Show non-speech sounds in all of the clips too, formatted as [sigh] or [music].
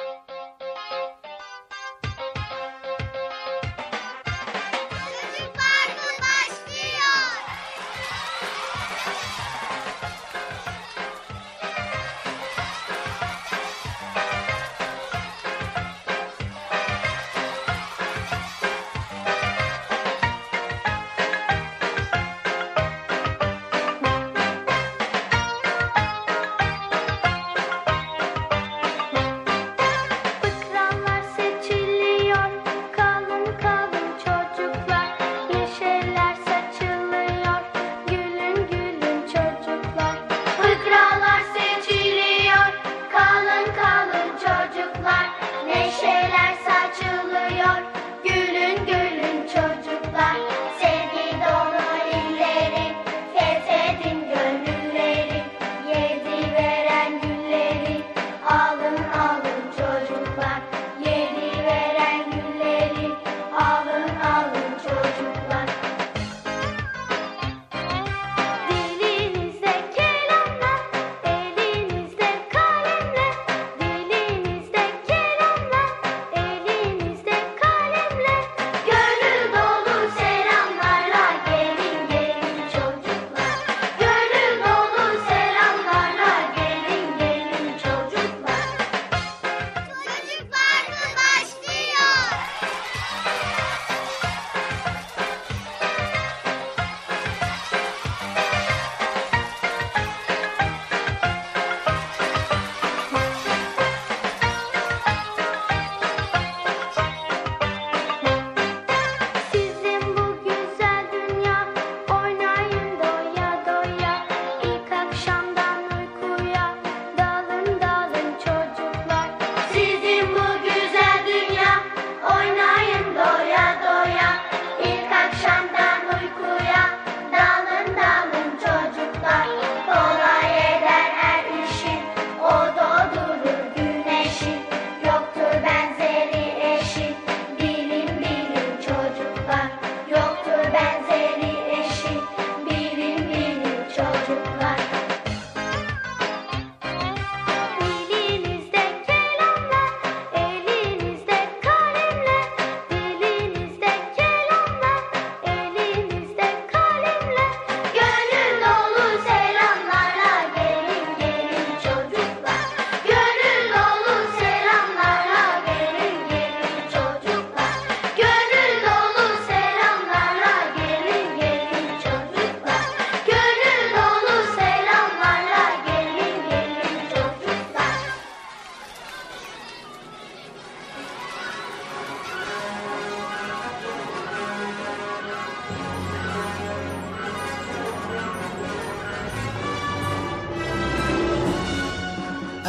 Thank you.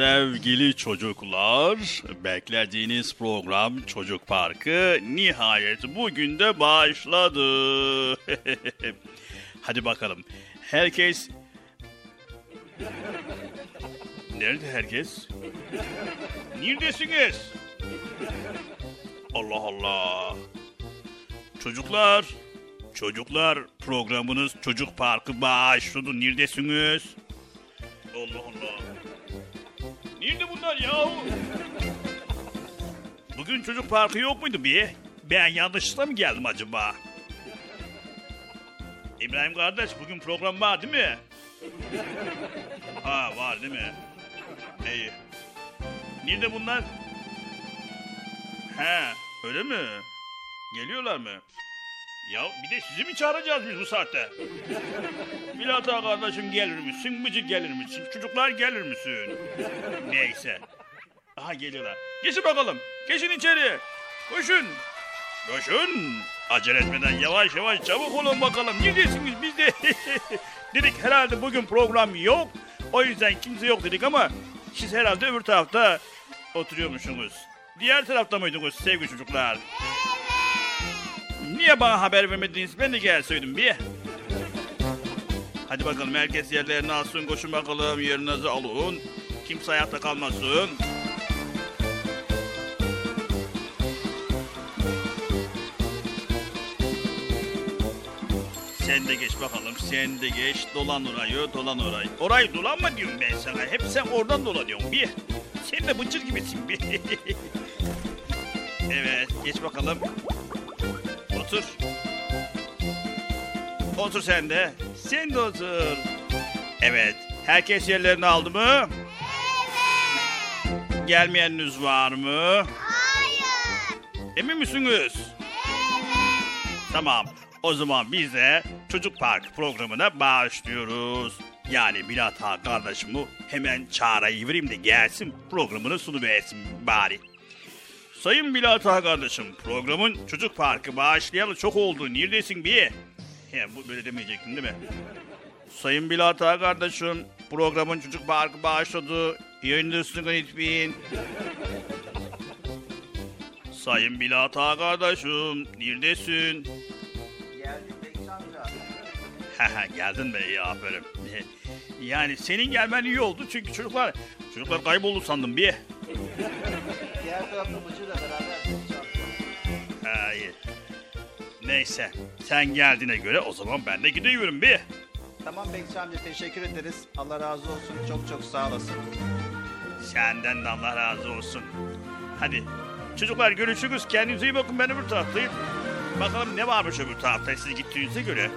Sevgili çocuklar, beklediğiniz program Çocuk Parkı nihayet bugün de başladı. [laughs] Hadi bakalım. Herkes... Nerede herkes? Neredesiniz? Allah Allah. Çocuklar, çocuklar programınız Çocuk Parkı başladı. Neredesiniz? Allah Allah. Nerede bunlar yahu? Bugün çocuk parkı yok muydu bir? Ben yanlışlıkla mı geldim acaba? İbrahim kardeş bugün program var değil mi? Ha var değil mi? İyi. Nerede bunlar? He öyle mi? Geliyorlar mı? Ya bir de sizi mi çağıracağız biz bu saatte? Bilat ağa kardeşim gelir misin? Bıcır gelir misin? Çocuklar gelir misin? Neyse. Aha geliyorlar. Geçin bakalım. Geçin içeri. Koşun. Koşun. Acele etmeden yavaş yavaş çabuk olun bakalım. Neredesiniz biz de? [laughs] dedik herhalde bugün program yok. O yüzden kimse yok dedik ama siz herhalde öbür tarafta oturuyormuşsunuz. Diğer tarafta mıydınız sevgili çocuklar? Niye bana haber vermediniz? Ben de gelseydim bir. Hadi bakalım herkes yerlerini alsın. Koşun bakalım yerinizi alın. Kimse ayakta kalmasın. Sen de geç bakalım. Sen de geç. Dolan orayı, dolan orayı. Orayı dolanma diyorum ben sana. Hep sen oradan dolanıyorsun bir. Sen de bıcır gibisin bir. [laughs] evet, geç bakalım. Otur. Otur sen de. Sen de otur. Evet. Herkes yerlerini aldı mı? Evet. Gelmeyeniniz var mı? Hayır. Emin misiniz? Evet. Tamam. O zaman biz de Çocuk Park programına başlıyoruz. Yani Milat Ağa kardeşimi hemen çağırayı vereyim de gelsin programını sunuversin bari. Sayın Milat Ağa kardeşim programın Çocuk Parkı başlayalı çok oldu. Neredesin bir? He, bu böyle demeyecektin değil mi? Sayın Bilat Ağa kardeşim programın Çocuk Parkı başladı. Yayındasın lütfen. Sayın Bilat Ağa kardeşim neredesin? Geldim amca. Haha, Geldin be iyi aferin. Yani senin gelmen iyi oldu çünkü çocuklar çocuklar kayboldu sandım bir. Diğer tarafta Bıcır'la beraber. Hayır. Neyse sen geldiğine göre o zaman ben de gidiyorum bir. Tamam Bekçi amca teşekkür ederiz. Allah razı olsun. Çok çok sağ olasın. Senden de Allah razı olsun. Hadi çocuklar görüşürüz kendinize iyi bakın ben öbür taraftayım. Bakalım ne varmış öbür tarafta siz gittiğinize göre.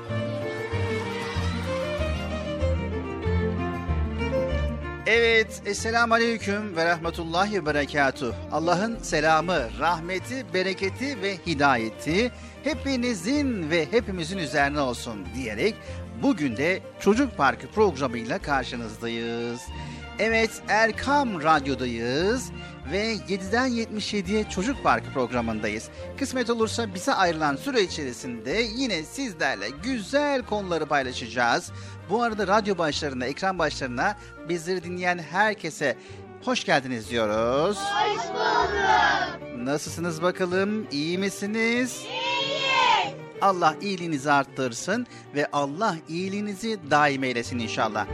Evet, Esselamu Aleyküm ve Rahmetullahi ve Berekatuh. Allah'ın selamı, rahmeti, bereketi ve hidayeti hepinizin ve hepimizin üzerine olsun diyerek bugün de Çocuk Parkı programıyla karşınızdayız. Evet, Erkam Radyo'dayız ve 7'den 77'ye Çocuk Parkı programındayız. Kısmet olursa bize ayrılan süre içerisinde yine sizlerle güzel konuları paylaşacağız. Bu arada radyo başlarına, ekran başlarına bizleri dinleyen herkese hoş geldiniz diyoruz. Hoş bulduk. Nasılsınız bakalım? İyi misiniz? İyiyiz. Allah iyiliğinizi arttırsın ve Allah iyiliğinizi daim eylesin inşallah.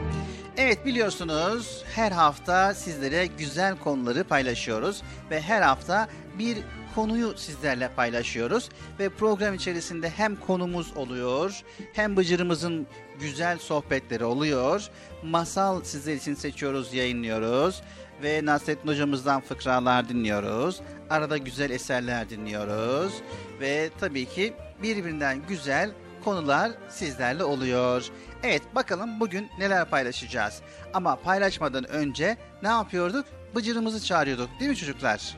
Evet biliyorsunuz her hafta sizlere güzel konuları paylaşıyoruz ve her hafta bir konuyu sizlerle paylaşıyoruz ve program içerisinde hem konumuz oluyor hem bıcırımızın güzel sohbetleri oluyor. Masal sizler için seçiyoruz, yayınlıyoruz ve Nasrettin hocamızdan fıkralar dinliyoruz. Arada güzel eserler dinliyoruz ve tabii ki birbirinden güzel konular sizlerle oluyor. Evet bakalım bugün neler paylaşacağız. Ama paylaşmadan önce ne yapıyorduk? Bıcırımızı çağırıyorduk değil mi çocuklar?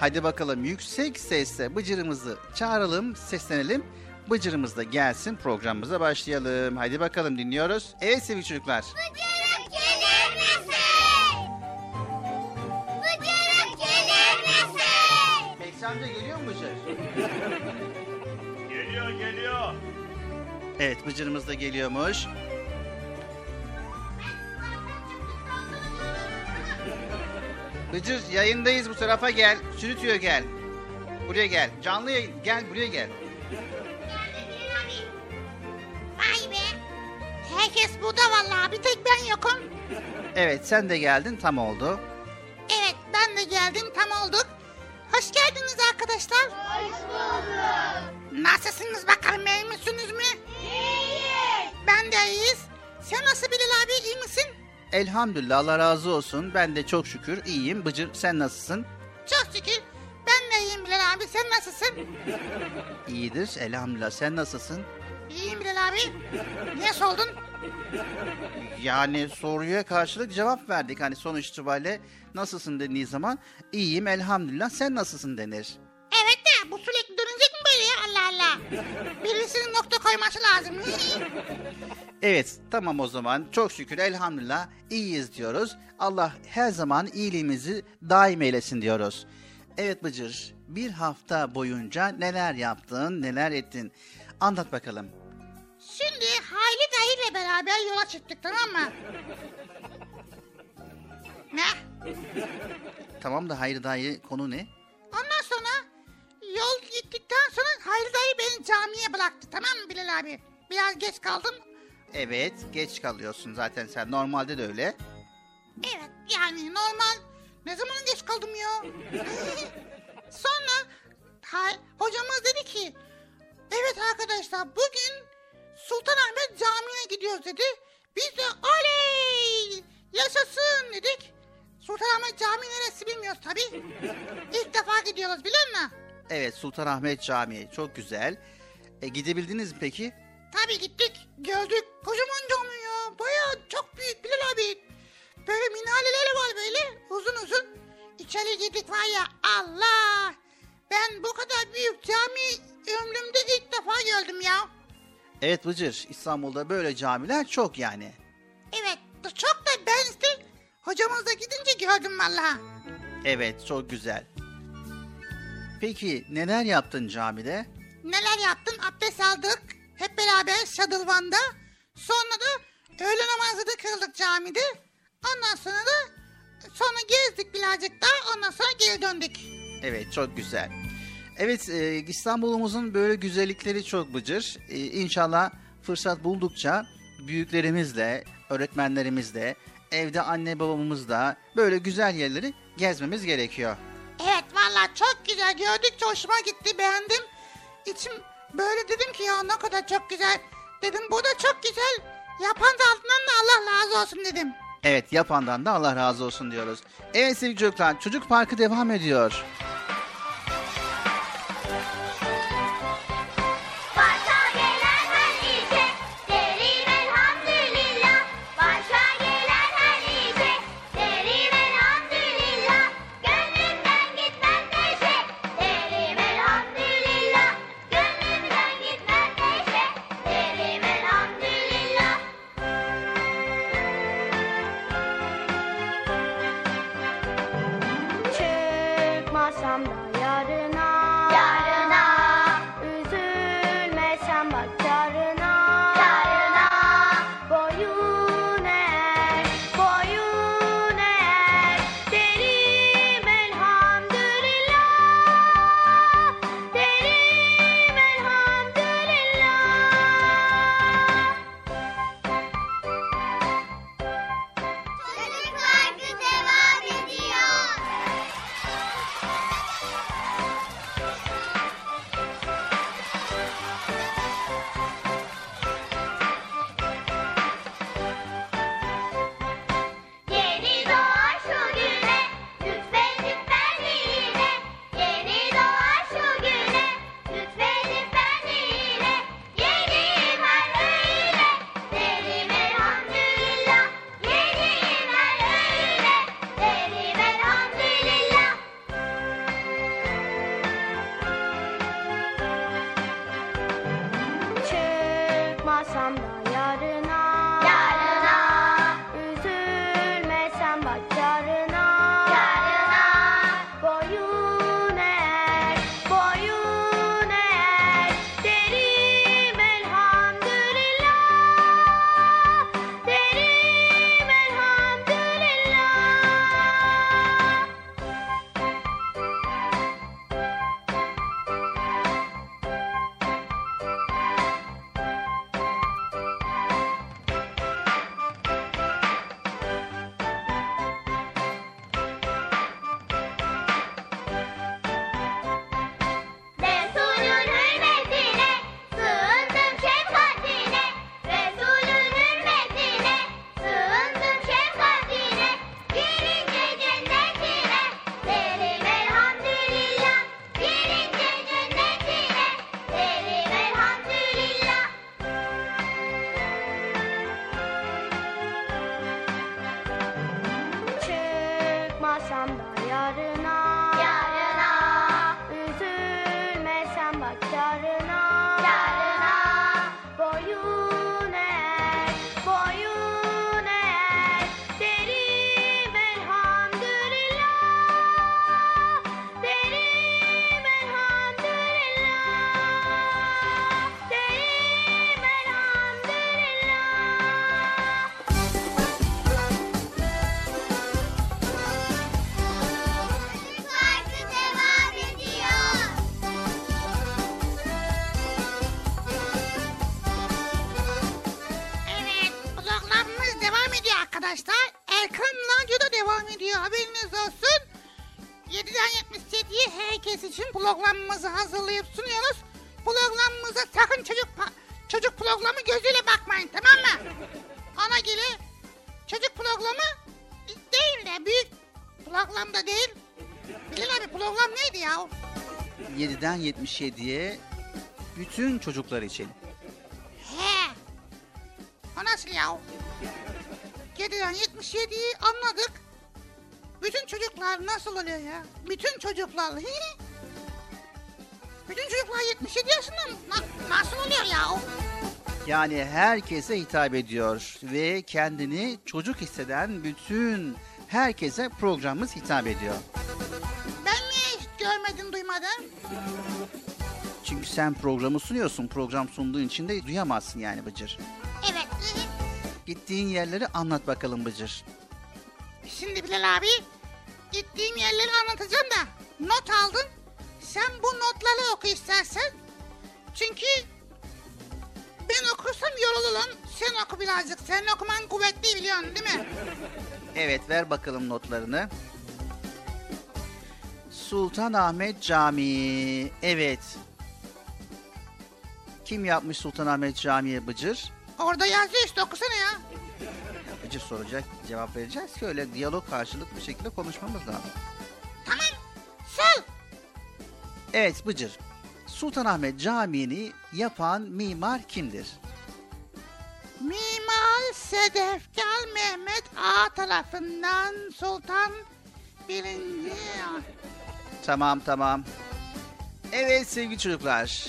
Hadi bakalım yüksek sesle bıcırımızı çağıralım, seslenelim. Bıcırımız da gelsin programımıza başlayalım. Hadi bakalım dinliyoruz. Evet sevgili çocuklar. Bıcırık gelir misin? Bıcırık gelir misin? Bekçi amca geliyor mu Bıcır? [laughs] Geliyor geliyor. Evet Bıcırımız da geliyormuş. Bıcır yayındayız bu tarafa gel. Sürütüyor gel. Buraya gel. Canlı yayın. Gel buraya gel. Herkes burada vallahi bir tek ben yokum. Evet sen de geldin tam oldu. Evet ben de geldim tam olduk. Hoş geldiniz arkadaşlar. Hoş bulduk. Nasılsınız bakalım iyi misiniz mi? İyiyiz. Ben de iyiyiz. Sen nasıl Bilal abi iyi misin? Elhamdülillah Allah razı olsun. Ben de çok şükür iyiyim. Bıcır sen nasılsın? Çok şükür. Ben de iyiyim Bilal abi. Sen nasılsın? İyidir elhamdülillah. Sen nasılsın? İyiyim Bilal abi. Niye soldun? Yani soruya karşılık cevap verdik. Hani sonuç itibariyle nasılsın dendiği zaman iyiyim elhamdülillah sen nasılsın denir. Evet de bu sürekli dönecek mi böyle ya Allah Allah. Birisinin nokta koyması lazım. Evet tamam o zaman çok şükür elhamdülillah iyiyiz diyoruz. Allah her zaman iyiliğimizi daim eylesin diyoruz. Evet Bıcır bir hafta boyunca neler yaptın neler ettin anlat bakalım. Şimdi Hayli Dayı ile beraber yola çıktık tamam mı? Ne? Tamam da hayır dayı konu ne? Ondan sonra yol gittikten sonra Hayri dayı beni camiye bıraktı tamam mı Bilal abi? Biraz geç kaldım. Evet geç kalıyorsun zaten sen normalde de öyle. Evet yani normal. Ne zaman geç kaldım ya? [laughs] sonra hay, hocamız dedi ki evet arkadaşlar bugün Sultanahmet Camii'ne gidiyoruz dedi. Biz de oley yaşasın dedik. Sultanahmet Camii neresi bilmiyoruz tabii. İlk defa gidiyoruz biliyor musun? Evet Sultanahmet Camii çok güzel. E, gidebildiniz mi peki? Tabii gittik. Gördük. Kocaman cami ya. Baya çok büyük Bilal abi. Böyle minareleri var böyle uzun uzun. İçeri girdik var ya Allah. Ben bu kadar büyük cami ömrümde ilk defa gördüm ya. Evet Bıcır İstanbul'da böyle camiler çok yani. Evet çok da ben işte hocamızla gidince gördüm valla. Evet çok güzel. Peki neler yaptın camide? Neler yaptın? Abdest aldık. Hep beraber Şadılvan'da. Sonra da öğle namazını kıldık camide. Ondan sonra da sonra gezdik birazcık daha. Ondan sonra geri döndük. Evet çok güzel. Evet e, İstanbul'umuzun böyle güzellikleri çok bıcır. E, inşallah fırsat buldukça büyüklerimizle, öğretmenlerimizle, evde anne babamızla böyle güzel yerleri gezmemiz gerekiyor. Evet valla çok güzel gördükçe hoşuma gitti beğendim. İçim böyle dedim ki ya ne kadar çok güzel. Dedim bu da çok güzel. Yapan da altından da Allah razı olsun dedim. Evet yapandan da Allah razı olsun diyoruz. Evet sevgili çocuklar Çocuk Parkı devam ediyor. zamanda yarın programımızı hazırlayıp sunuyoruz. Programımıza sakın çocuk çocuk programı gözüyle bakmayın tamam mı? Ona göre çocuk programı değil de büyük program da değil. Bilin abi program neydi ya? 7'den 77'ye bütün çocuklar için. He. O nasıl ya? 7'den 77'yi anladık. Bütün çocuklar nasıl oluyor ya? Bütün çocuklar. [laughs] 77 yaşında mı? Na- nasıl oluyor ya? Yani herkese hitap ediyor ve kendini çocuk hisseden bütün herkese programımız hitap ediyor. Ben niye hiç görmedim duymadım? Çünkü sen programı sunuyorsun. Program sunduğun için de duyamazsın yani Bıcır. Evet. Gittiğin yerleri anlat bakalım Bıcır. Şimdi Bilal abi gittiğim yerleri anlatacağım da not aldım. Sen bu notları oku istersen. Çünkü ben okursam yorulurum. Sen oku birazcık. Senin okuman kuvvetli biliyorsun değil mi? Evet ver bakalım notlarını. Sultanahmet Camii. Evet. Kim yapmış Sultanahmet Camii'ye Bıcır? Orada yazıyor işte okusana ya. Bıcır soracak, cevap vereceğiz ki öyle diyalog karşılıklı bir şekilde konuşmamız lazım. Tamam. Sol. Evet Bıcır. Sultanahmet Camii'ni yapan mimar kimdir? Mimar Sedefkar Mehmet A tarafından Sultan birinci. Tamam tamam. Evet sevgili çocuklar.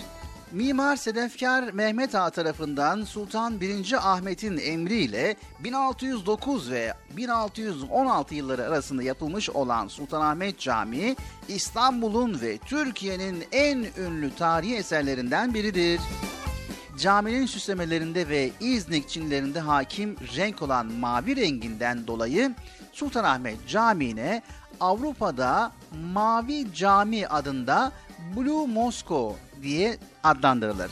Mimar Sedefkar Mehmet Ağa tarafından Sultan 1. Ahmet'in emriyle 1609 ve 1616 yılları arasında yapılmış olan Sultanahmet Camii İstanbul'un ve Türkiye'nin en ünlü tarihi eserlerinden biridir. Caminin süslemelerinde ve İznik çinlerinde hakim renk olan mavi renginden dolayı Sultanahmet Camii'ne Avrupa'da Mavi Cami adında Blue Moscow diye adlandırılır.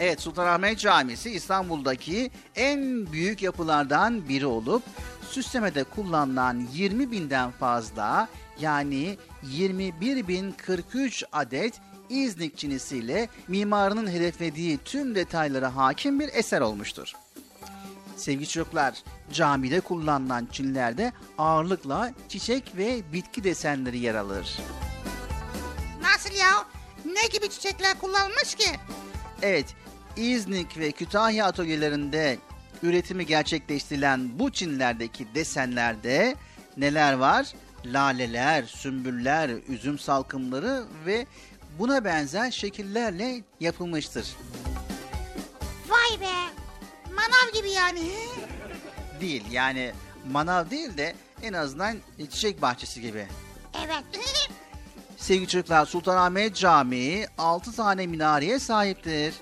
Evet Sultanahmet Camisi İstanbul'daki en büyük yapılardan biri olup süslemede kullanılan 20 binden fazla yani 21.043 adet İznik çinisiyle mimarının hedeflediği tüm detaylara hakim bir eser olmuştur. Sevgili çocuklar, camide kullanılan çinlerde ağırlıkla çiçek ve bitki desenleri yer alır. Nasıl ya? Ne gibi çiçekler kullanılmış ki? Evet, İznik ve Kütahya atölyelerinde üretimi gerçekleştirilen bu çinlerdeki desenlerde neler var? Laleler, sümbüller, üzüm salkımları ve buna benzer şekillerle yapılmıştır. Vay be. Manav gibi yani. Değil yani manav değil de en azından çiçek bahçesi gibi. Evet. [laughs] Sevgili çocuklar Sultanahmet Camii 6 tane minareye sahiptir.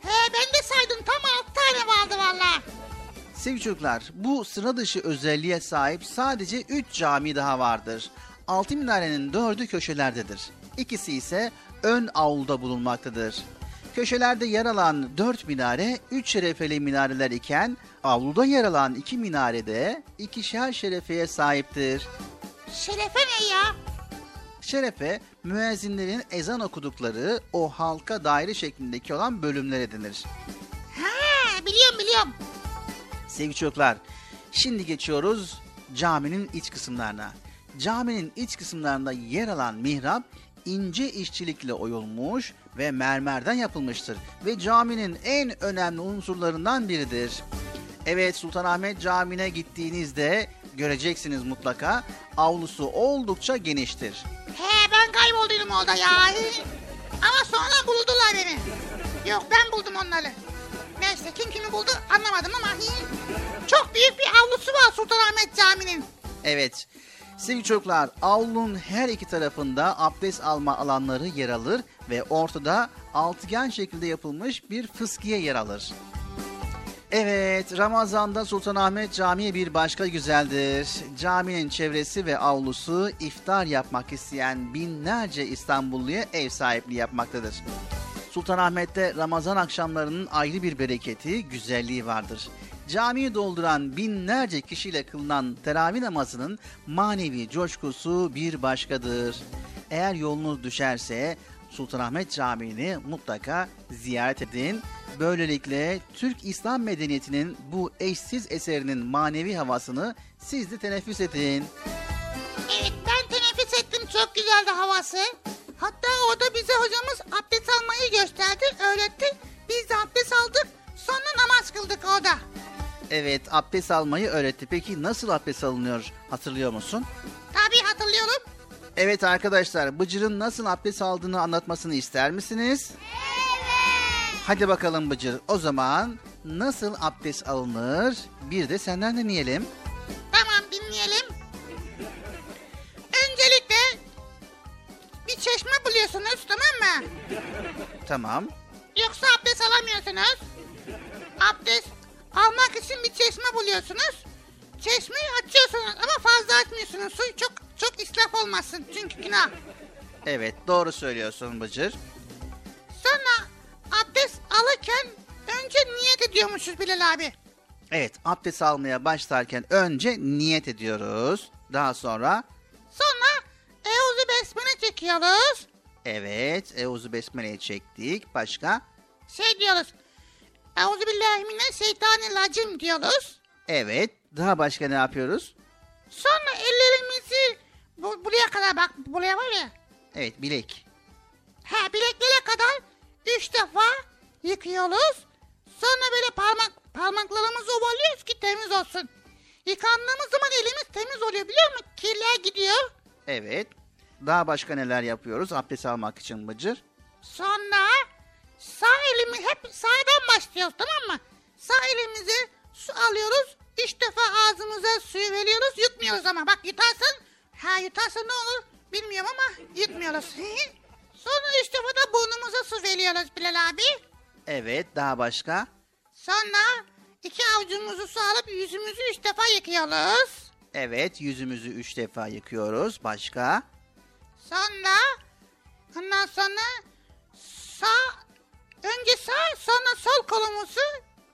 He ben de saydım tam altı tane vardı valla. Sevgili çocuklar, bu sıra dışı özelliğe sahip sadece 3 cami daha vardır. Altı minarenin dördü köşelerdedir. İkisi ise ön avluda bulunmaktadır. Köşelerde yer alan 4 minare 3 şerefeli minareler iken avluda yer alan 2 minare de ikişer şerefeye sahiptir. Şerefe ne ya? Şerefe, müezzinlerin ezan okudukları o halka daire şeklindeki olan bölümlere denir. Ha biliyorum biliyorum. Sevgili çocuklar, şimdi geçiyoruz caminin iç kısımlarına. Caminin iç kısımlarında yer alan mihrap ince işçilikle oyulmuş ve mermerden yapılmıştır ve caminin en önemli unsurlarından biridir. Evet Sultanahmet Camii'ne gittiğinizde göreceksiniz mutlaka avlusu oldukça geniştir. He ben kaybolduydum orada ya. Ama sonra buldular beni. Yok ben buldum onları. Neyse kim kimi buldu anlamadım ama çok büyük bir avlusu var Sultanahmet Camii'nin. Evet. Sevgili çocuklar, avlunun her iki tarafında abdest alma alanları yer alır ve ortada altıgen şekilde yapılmış bir fıskiye yer alır. Evet, Ramazan'da Sultanahmet Camii bir başka güzeldir. Caminin çevresi ve avlusu iftar yapmak isteyen binlerce İstanbulluya ev sahipliği yapmaktadır. Sultanahmet'te Ramazan akşamlarının ayrı bir bereketi, güzelliği vardır. camiyi dolduran binlerce kişiyle kılınan teravih namazının manevi coşkusu bir başkadır. Eğer yolunuz düşerse Sultanahmet Camii'ni mutlaka ziyaret edin. Böylelikle Türk İslam medeniyetinin bu eşsiz eserinin manevi havasını siz de teneffüs edin. Evet ben teneffüs ettim çok güzeldi havası. Hatta orada bize hocamız abdest almayı gösterdi, öğretti. Biz de abdest aldık, sonra namaz kıldık orada. Evet abdest almayı öğretti. Peki nasıl abdest alınıyor hatırlıyor musun? Tabii hatırlıyorum. Evet arkadaşlar Bıcır'ın nasıl abdest aldığını anlatmasını ister misiniz? Evet. Hadi bakalım Bıcır o zaman nasıl abdest alınır bir de senden dinleyelim. Tamam dinleyelim. Öncelikle bir çeşme buluyorsunuz tamam mı? Tamam. Yoksa abdest alamıyorsunuz. Abdest almak için bir çeşme buluyorsunuz. Çeşmeyi açıyorsunuz ama fazla açmıyorsunuz. Su çok çok israf olmasın çünkü günah. Evet doğru söylüyorsun Bıcır. Sonra abdest alırken önce niyet ediyormuşuz Bilal abi. Evet abdest almaya başlarken önce niyet ediyoruz. Daha sonra Sonra Euzu Besmele çekiyoruz. evet Euzu Besmele'yi çektik. Başka? Şey diyoruz. Euzu billahi mineşşeytanirracim diyoruz. Evet. Daha başka ne yapıyoruz? Sonra ellerimizi bu, buraya kadar bak buraya var ya. Evet bilek. Ha bileklere kadar üç defa yıkıyoruz. Sonra böyle parmak parmaklarımızı ovalıyoruz ki temiz olsun. Yıkandığımız zaman elimiz temiz oluyor biliyor musun? Kirler gidiyor. Evet. Daha başka neler yapıyoruz abdest almak için Bıcır? Sonra sağ elimi hep sağdan başlıyoruz tamam mı? Sağ elimize su alıyoruz. Üç defa ağzımıza suyu veriyoruz. Yutmuyoruz ama bak yutarsın. Ha yutarsa ne olur bilmiyorum ama yutmuyoruz. [laughs] Sonra defa da burnumuza su veriyoruz Bilal abi. Evet. Daha başka? Sonra iki avucumuzu su alıp yüzümüzü üç defa yıkıyoruz. Evet. Yüzümüzü üç defa yıkıyoruz. Başka? Sonra ondan sonra sağ önce sağ sonra sol kolumuzu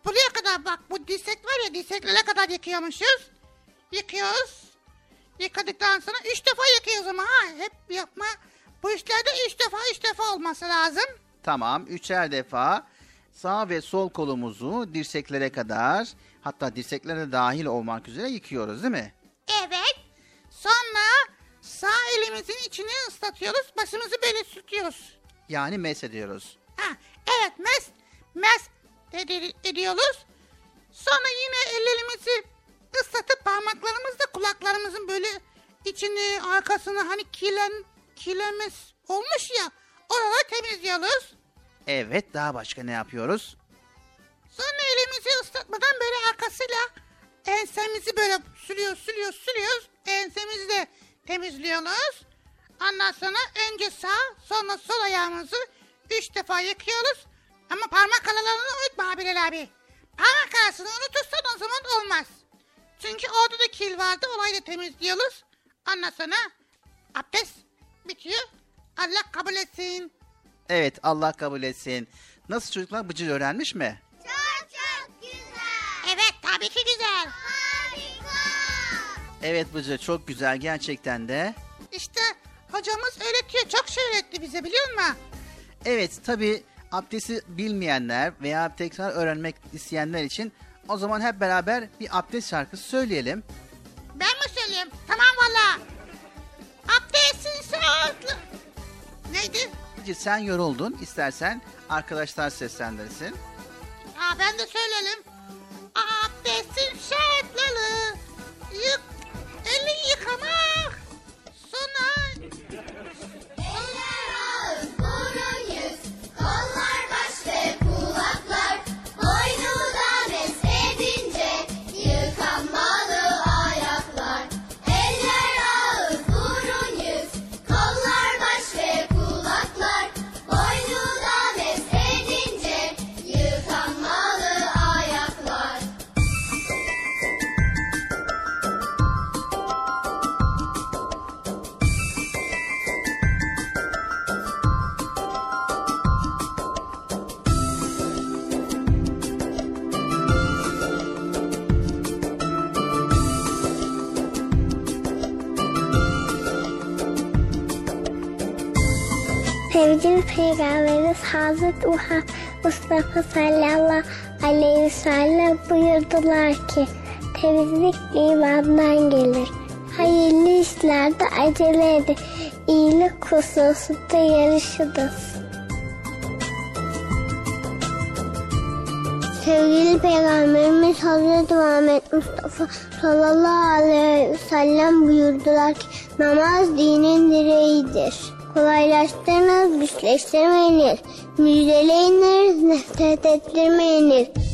buraya kadar bak bu dirsek var ya dirseklere kadar yıkıyormuşuz. Yıkıyoruz. Yıkadıktan sonra üç defa yıkıyoruz ama ha hep yapma. Bu işlerde üç defa üç defa olması lazım. Tamam. Üçer defa sağ ve sol kolumuzu dirseklere kadar hatta dirseklere dahil olmak üzere yıkıyoruz değil mi? Evet. Sonra sağ elimizin içini ıslatıyoruz. Başımızı böyle sürtüyoruz. Yani mes ediyoruz. Ha, evet mes mes edi- ediyoruz. Sonra yine ellerimizi ıslatıp parmaklarımızla kulaklarımızın böyle içini arkasını hani kirlen kirlenmez olmuş ya oraları temizliyoruz. Evet. Daha başka ne yapıyoruz? Sonra elimizi ıslatmadan böyle arkasıyla ensemizi böyle sürüyoruz sürüyoruz sürüyoruz. Ensemizi de temizliyoruz. Ondan sonra önce sağ sonra sol ayağımızı üç defa yıkıyoruz. Ama parmak aralarını unutma Bilal abi. Parmak arasını unutursan o zaman olmaz. Çünkü orada da kil vardı orayı da temizliyoruz. Ondan sonra abdest bitiyor. Allah kabul etsin. Evet. Allah kabul etsin. Nasıl çocuklar Bıcır öğrenmiş mi? Çok çok güzel. Evet tabii ki güzel. Harika. Evet Bıcır çok güzel gerçekten de. İşte hocamız öğretiyor. Çok şey öğretti bize biliyor musun? Evet tabi abdesti bilmeyenler veya tekrar öğrenmek isteyenler için o zaman hep beraber bir abdest şarkısı söyleyelim. Ben mi söyleyeyim? Tamam valla. Abdestin sağlıklı. Neydi? Sen yoruldun istersen arkadaşlar seslendirsin. Aa, ben de söyleyelim. Abdestin şartları. Yık, eli yıkamak. Sevgili Peygamberimiz Hazreti Mustafa sallallahu aleyhi ve sellem buyurdular ki temizlik imandan gelir. Hayırlı işlerde acele edin. İyilik hususunda yarışınız. Sevgili Peygamberimiz Hazreti Muhammed Mustafa sallallahu aleyhi ve sellem buyurdular ki namaz dinin direğidir. Kolaylaştırınız, güçleştirmeyiniz. Müjdeleyiniz, nefret ettirmeyiniz.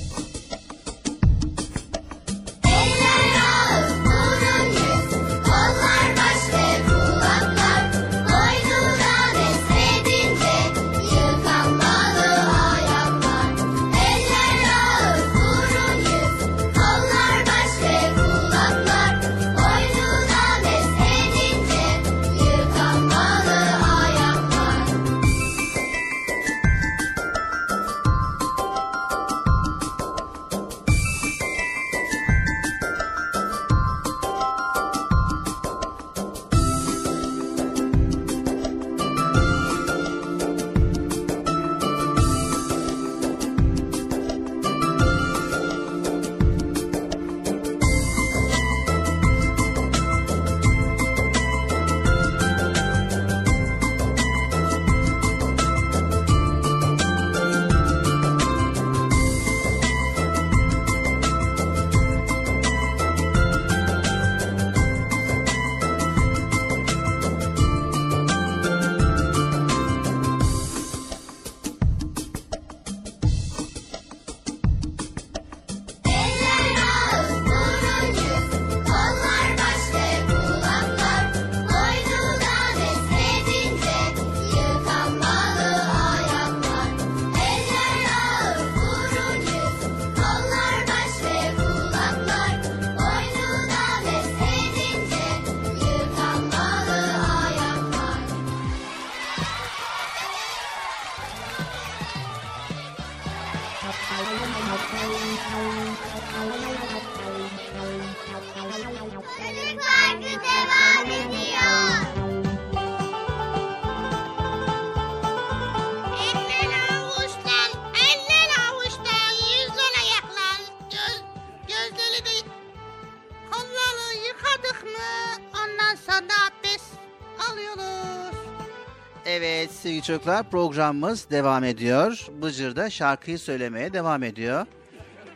Sevgili çocuklar programımız devam ediyor. Bıcır da şarkıyı söylemeye devam ediyor.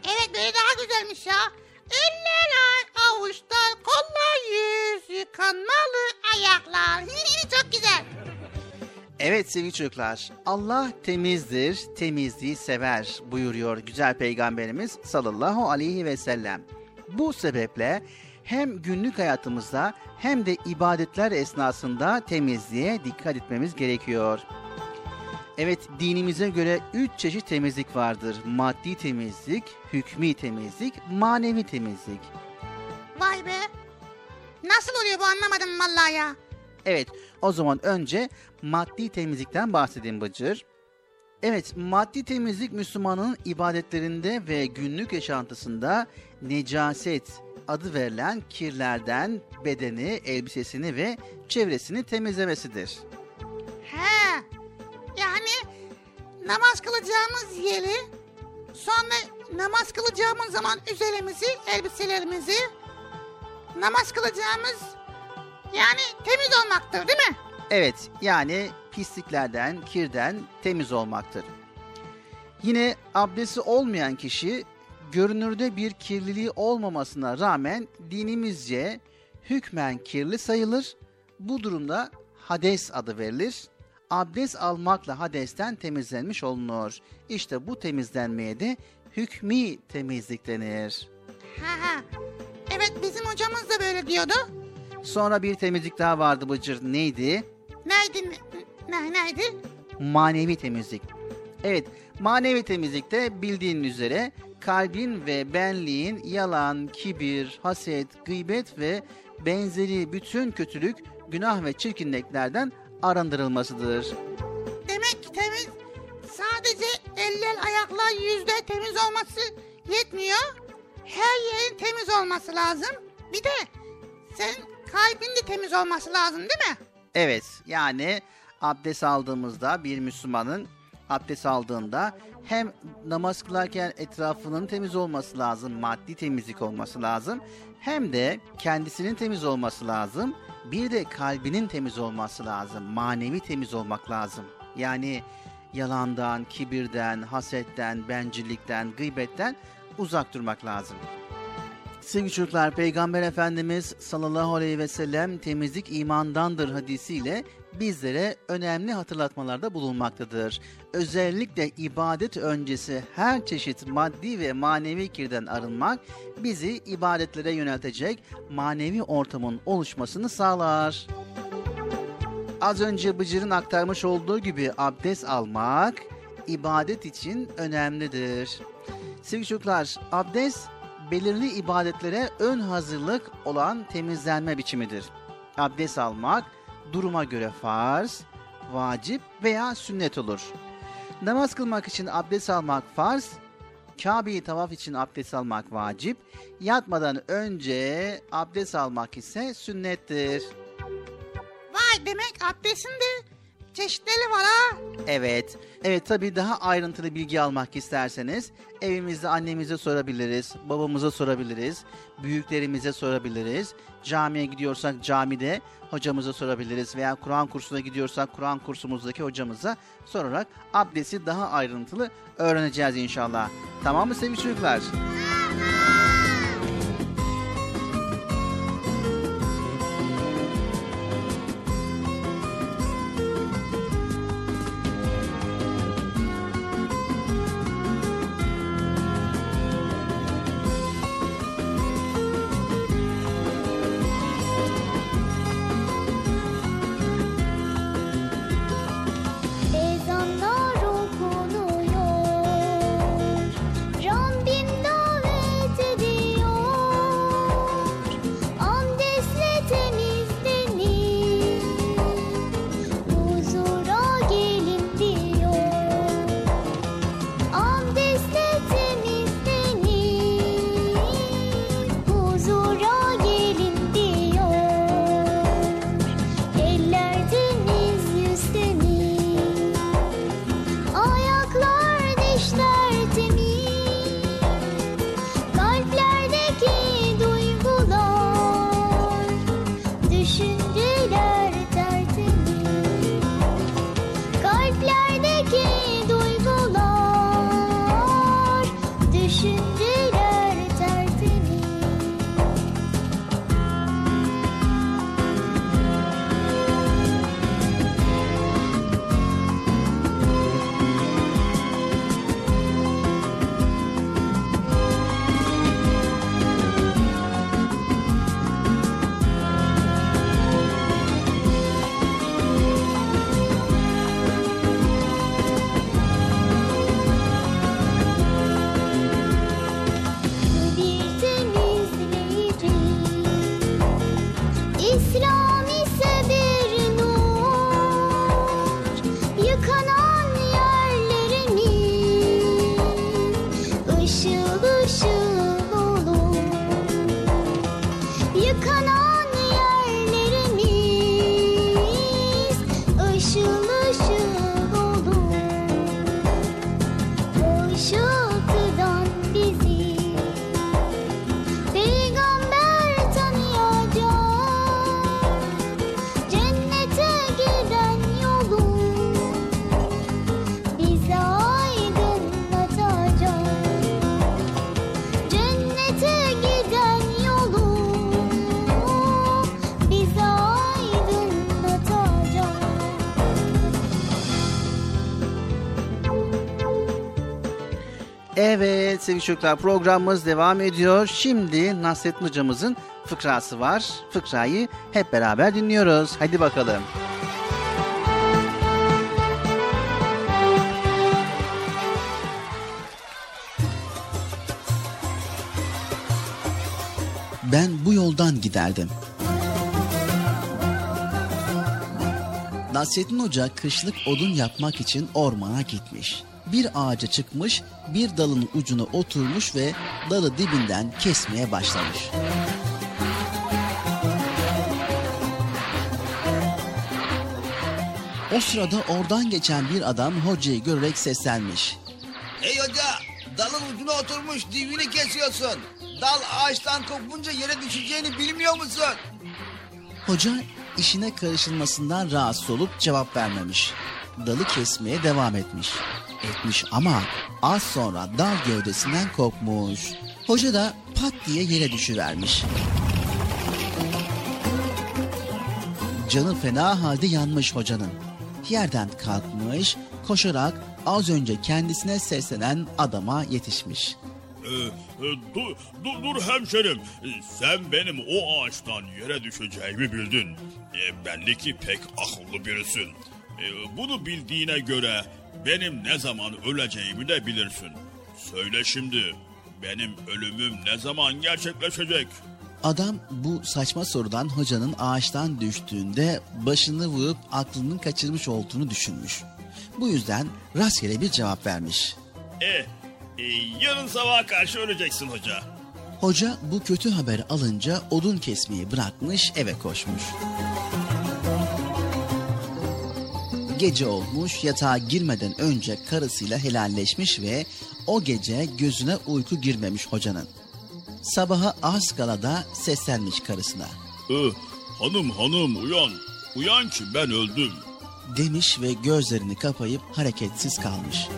Evet böyle daha güzelmiş ya. Eller avuçlar, kollar yüz, yıkanmalı ayaklar. [laughs] Çok güzel. Evet sevgili çocuklar, Allah temizdir, temizliği sever buyuruyor güzel peygamberimiz sallallahu aleyhi ve sellem. Bu sebeple hem günlük hayatımızda hem de ibadetler esnasında temizliğe dikkat etmemiz gerekiyor. Evet dinimize göre üç çeşit temizlik vardır. Maddi temizlik, hükmü temizlik, manevi temizlik. Vay be. Nasıl oluyor bu anlamadım vallahi ya. Evet, o zaman önce maddi temizlikten bahsedeyim Bıcır. Evet, maddi temizlik Müslümanın ibadetlerinde ve günlük yaşantısında necaset adı verilen kirlerden bedeni, elbisesini ve çevresini temizlemesidir. He. Yani namaz kılacağımız yeri sonra namaz kılacağımız zaman üzerimizi, elbiselerimizi namaz kılacağımız yani temiz olmaktır değil mi? Evet, yani pisliklerden, kirden temiz olmaktır. Yine abdesti olmayan kişi görünürde bir kirliliği olmamasına rağmen dinimizce hükmen kirli sayılır. Bu durumda hades adı verilir. Abdest almakla hadesten temizlenmiş olunur. İşte bu temizlenmeye de hükmi temizlik denir. Ha ha. Evet bizim hocamız da böyle diyordu. Sonra bir temizlik daha vardı Bıcır. Neydi? Neydi? Ne, neydi? manevi temizlik. Evet, manevi temizlikte bildiğin üzere kalbin ve benliğin yalan, kibir, haset, gıybet ve benzeri bütün kötülük, günah ve çirkinliklerden arındırılmasıdır. Demek ki temiz sadece eller, ayaklar, yüzde temiz olması yetmiyor. Her yerin temiz olması lazım. Bir de senin kalbin de temiz olması lazım değil mi? Evet, yani abdest aldığımızda bir Müslümanın abdest aldığında hem namaz kılarken etrafının temiz olması lazım, maddi temizlik olması lazım. Hem de kendisinin temiz olması lazım. Bir de kalbinin temiz olması lazım. Manevi temiz olmak lazım. Yani yalandan, kibirden, hasetten, bencillikten, gıybetten uzak durmak lazım. Sevgili çocuklar Peygamber Efendimiz sallallahu aleyhi ve sellem temizlik imandandır hadisiyle bizlere önemli hatırlatmalarda bulunmaktadır. Özellikle ibadet öncesi her çeşit maddi ve manevi kirden arınmak bizi ibadetlere yöneltecek manevi ortamın oluşmasını sağlar. Az önce Bıcır'ın aktarmış olduğu gibi abdest almak ibadet için önemlidir. Sevgili çocuklar, abdest belirli ibadetlere ön hazırlık olan temizlenme biçimidir. Abdest almak duruma göre farz, vacip veya sünnet olur. Namaz kılmak için abdest almak farz, Kabe'yi tavaf için abdest almak vacip, yatmadan önce abdest almak ise sünnettir. Vay demek abdestin de çeşitleri var ha. Evet. Evet tabii daha ayrıntılı bilgi almak isterseniz evimizde annemize sorabiliriz, babamıza sorabiliriz, büyüklerimize sorabiliriz. Camiye gidiyorsak camide hocamıza sorabiliriz veya Kur'an kursuna gidiyorsak Kur'an kursumuzdaki hocamıza sorarak abdesti daha ayrıntılı öğreneceğiz inşallah. Tamam mı sevgili çocuklar? Ezanlar Evet sevgili çocuklar programımız devam ediyor. Şimdi Nasrettin hocamızın fıkrası var. Fıkrayı hep beraber dinliyoruz. Hadi bakalım. Ben bu yoldan giderdim. Nasrettin Hoca kışlık odun yapmak için ormana gitmiş. Bir ağaca çıkmış, bir dalın ucuna oturmuş ve dalı dibinden kesmeye başlamış. O sırada oradan geçen bir adam hocayı görerek seslenmiş. Ey hoca dalın ucuna oturmuş divini kesiyorsun. Dal ağaçtan kopunca yere düşeceğini bilmiyor musun? Hoca işine karışılmasından rahatsız olup cevap vermemiş. Dalı kesmeye devam etmiş. Etmiş ama az sonra dal gövdesinden kopmuş. Hoca da pat diye yere düşüvermiş. Canı fena halde yanmış hocanın. Yerden kalkmış, koşarak az önce kendisine seslenen adama yetişmiş. Ee, e, dur, dur, dur hemşerim. Ee, Sen benim o ağaçtan yere düşeceğimi bildin. Ee, belli ki pek akıllı birisin. Ee, bunu bildiğine göre benim ne zaman öleceğimi de bilirsin. Söyle şimdi benim ölümüm ne zaman gerçekleşecek? Adam bu saçma sorudan hocanın ağaçtan düştüğünde başını vurup aklının kaçırmış olduğunu düşünmüş. Bu yüzden rastgele bir cevap vermiş. E, e, yarın sabaha karşı öleceksin hoca. Hoca bu kötü haberi alınca odun kesmeyi bırakmış eve koşmuş. Gece olmuş yatağa girmeden önce karısıyla helalleşmiş ve o gece gözüne uyku girmemiş hocanın. Sabaha az kala da seslenmiş karısına. Ee, hanım hanım uyan. Uyan ki ben öldüm. Demiş ve gözlerini kapayıp hareketsiz kalmış.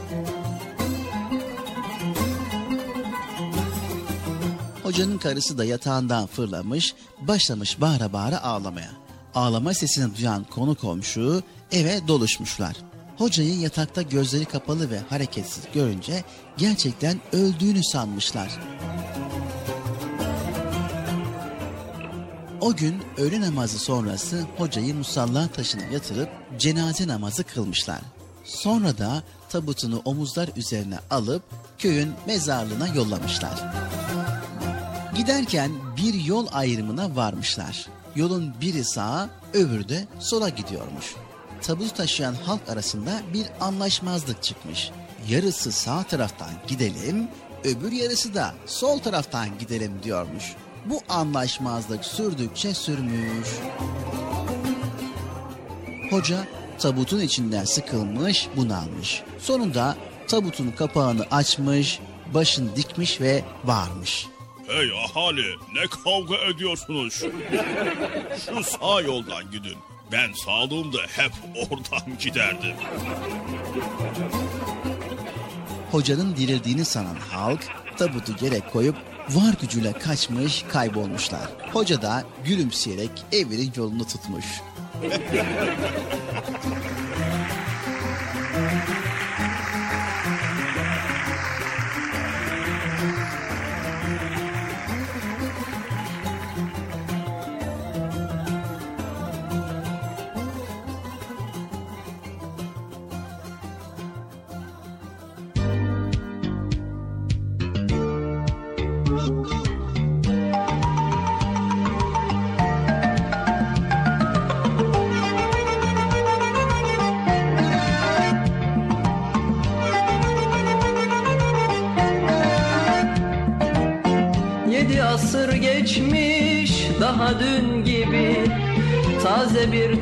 Hocanın karısı da yatağından fırlamış, başlamış bağıra bağıra ağlamaya. Ağlama sesini duyan konu komşu eve doluşmuşlar. Hocayı yatakta gözleri kapalı ve hareketsiz görünce gerçekten öldüğünü sanmışlar. O gün öğle namazı sonrası hocayı musalla taşına yatırıp cenaze namazı kılmışlar. Sonra da tabutunu omuzlar üzerine alıp köyün mezarlığına yollamışlar. Giderken bir yol ayrımına varmışlar. Yolun biri sağa, öbürü de sola gidiyormuş. Tabutu taşıyan halk arasında bir anlaşmazlık çıkmış. Yarısı sağ taraftan gidelim, öbür yarısı da sol taraftan gidelim diyormuş. Bu anlaşmazlık sürdükçe sürmüş. Hoca tabutun içinden sıkılmış, bunalmış. Sonunda tabutun kapağını açmış, başını dikmiş ve bağırmış. Hey ahali ne kavga ediyorsunuz? Şu sağ yoldan gidin. Ben sağlığımda hep oradan giderdim. Hocanın dirildiğini sanan halk tabutu yere koyup var gücüyle kaçmış kaybolmuşlar. Hoca da gülümseyerek evinin yolunu tutmuş. [laughs]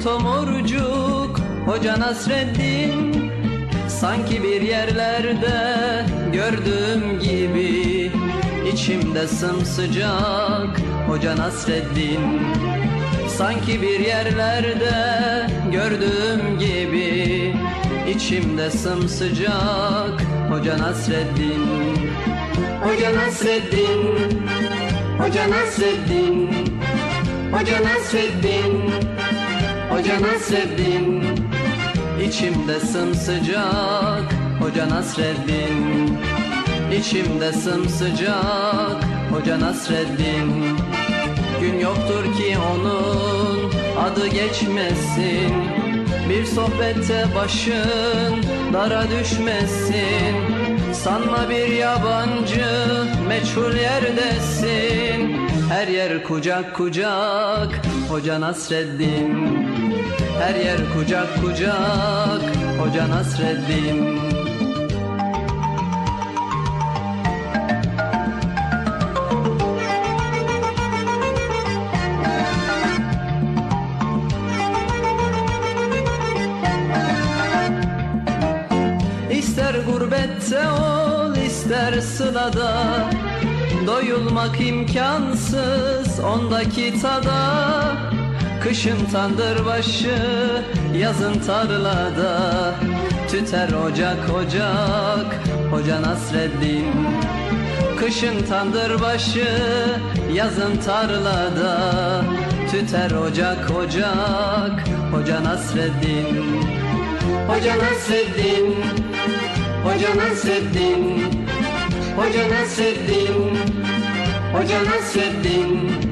tomurcuk Hoca Nasreddin. Sanki bir yerlerde gördüğüm gibi İçimde sımsıcak Hoca Nasreddin. Sanki bir yerlerde gördüğüm gibi İçimde sımsıcak Hoca Nasreddin. Hoca Nasreddin Hoca Nasreddin Hoca Nasreddin Hoca Nasreddin. İçimde sımsıcak Hoca Nasreddin. İçimde sımsıcak Hoca Nasreddin. Gün yoktur ki onun adı geçmesin. Bir sohbette başın dara düşmesin. Sanma bir yabancı meçhul yerdesin. Her yer kucak kucak Hoca Nasreddin her yer kucak kucak Hoca Nasreddin. İster gurbette ol ister sılada Doyulmak imkansız ondaki tada. Kışın tandır başı yazın tarlada. Tüter ocak ocak Hoca Nasreddin. Kışın tandır başı yazın tarlada. Tüter ocak ocak Hoca Nasreddin. Hoca Nasreddin Hoca Nasreddin. Hoca Nasreddin Hoca Nasreddin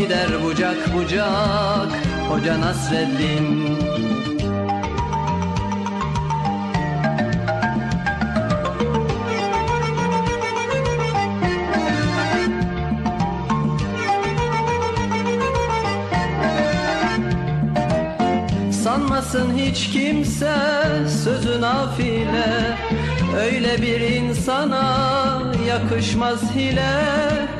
Gider bucak bucak Hoca Nasreddin. Sanmasın hiç kimse sözü nafile Öyle bir insana yakışmaz hile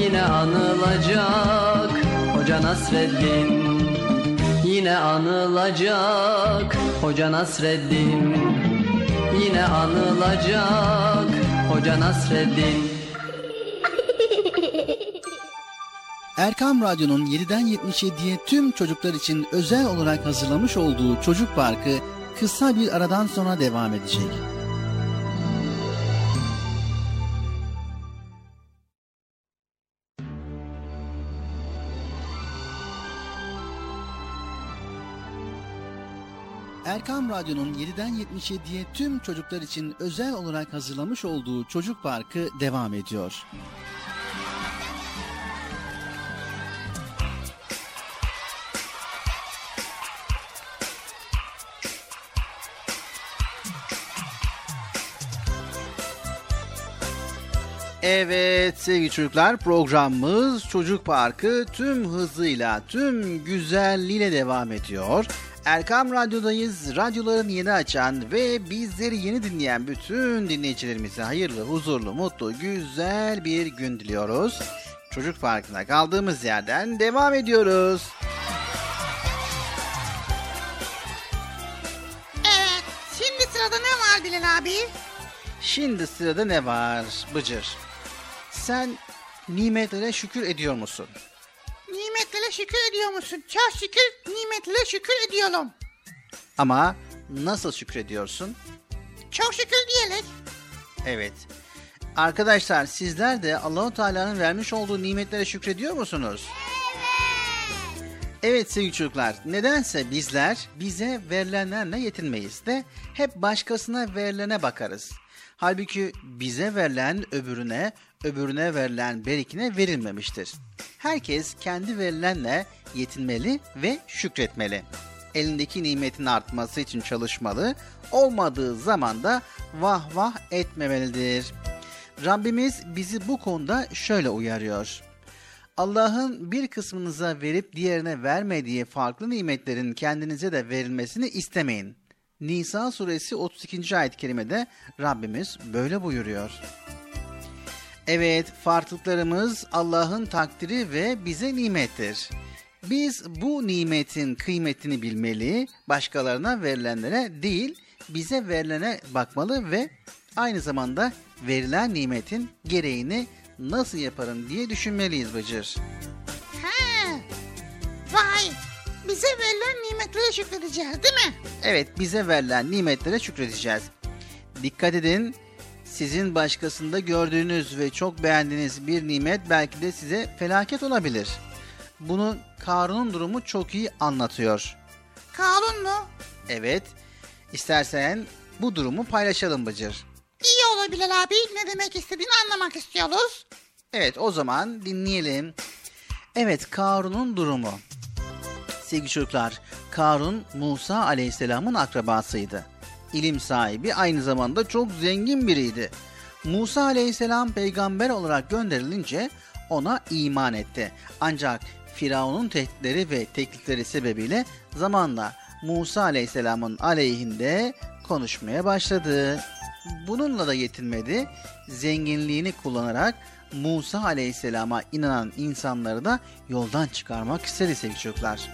Yine anılacak. Hoca Nasreddin Yine anılacak. Hoca Nasreddin Yine anılacak. Hoca Nasreddin. Erkam Radyo'nun 7'den 77'ye tüm çocuklar için özel olarak hazırlamış olduğu Çocuk Parkı kısa bir aradan sonra devam edecek. Erkam Radyo'nun 7'den 77'ye tüm çocuklar için özel olarak hazırlamış olduğu Çocuk Parkı devam ediyor. Evet sevgili çocuklar programımız Çocuk Parkı tüm hızıyla, tüm güzelliğiyle devam ediyor. Erkam Radyo'dayız. Radyoların yeni açan ve bizleri yeni dinleyen bütün dinleyicilerimize hayırlı, huzurlu, mutlu, güzel bir gün diliyoruz. Çocuk Parkı'na kaldığımız yerden devam ediyoruz. Evet. Şimdi sırada ne var Bilal abi? Şimdi sırada ne var Bıcır? Sen nimetlere şükür ediyor musun? Nimetlere şükür ediyor musun? Çok şükür nimetlere şükür ediyorum. Ama nasıl şükrediyorsun? Çok şükür diyerek. Evet. Arkadaşlar sizler de Allahu Teala'nın vermiş olduğu nimetlere şükrediyor musunuz? Evet sevgili çocuklar, nedense bizler bize verilenlerle yetinmeyiz de hep başkasına verilene bakarız. Halbuki bize verilen öbürüne, öbürüne verilen berikine verilmemiştir. Herkes kendi verilenle yetinmeli ve şükretmeli. Elindeki nimetin artması için çalışmalı, olmadığı zaman da vah vah etmemelidir. Rabbimiz bizi bu konuda şöyle uyarıyor. Allah'ın bir kısmınıza verip diğerine vermediği farklı nimetlerin kendinize de verilmesini istemeyin. Nisa suresi 32. ayet-i kerimede Rabbimiz böyle buyuruyor. Evet, farklılıklarımız Allah'ın takdiri ve bize nimettir. Biz bu nimetin kıymetini bilmeli, başkalarına verilenlere değil, bize verilene bakmalı ve aynı zamanda verilen nimetin gereğini nasıl yaparım diye düşünmeliyiz Bıcır. He. Vay. Bize verilen nimetlere şükredeceğiz değil mi? Evet, bize verilen nimetlere şükredeceğiz. Dikkat edin, sizin başkasında gördüğünüz ve çok beğendiğiniz bir nimet belki de size felaket olabilir. Bunu Karun'un durumu çok iyi anlatıyor. Karun mu? Evet, istersen bu durumu paylaşalım Bıcır. İyi olur Bilal abi. Ne demek istediğini anlamak istiyoruz. Evet, o zaman dinleyelim. Evet, Karun'un durumu. Sevgili çocuklar, Karun Musa Aleyhisselam'ın akrabasıydı. İlim sahibi, aynı zamanda çok zengin biriydi. Musa Aleyhisselam peygamber olarak gönderilince ona iman etti. Ancak Firavun'un tehditleri ve teklifleri sebebiyle zamanla Musa Aleyhisselam'ın aleyhinde konuşmaya başladı. Bununla da yetinmedi. Zenginliğini kullanarak Musa Aleyhisselam'a inanan insanları da yoldan çıkarmak istedi sevgili çocuklar.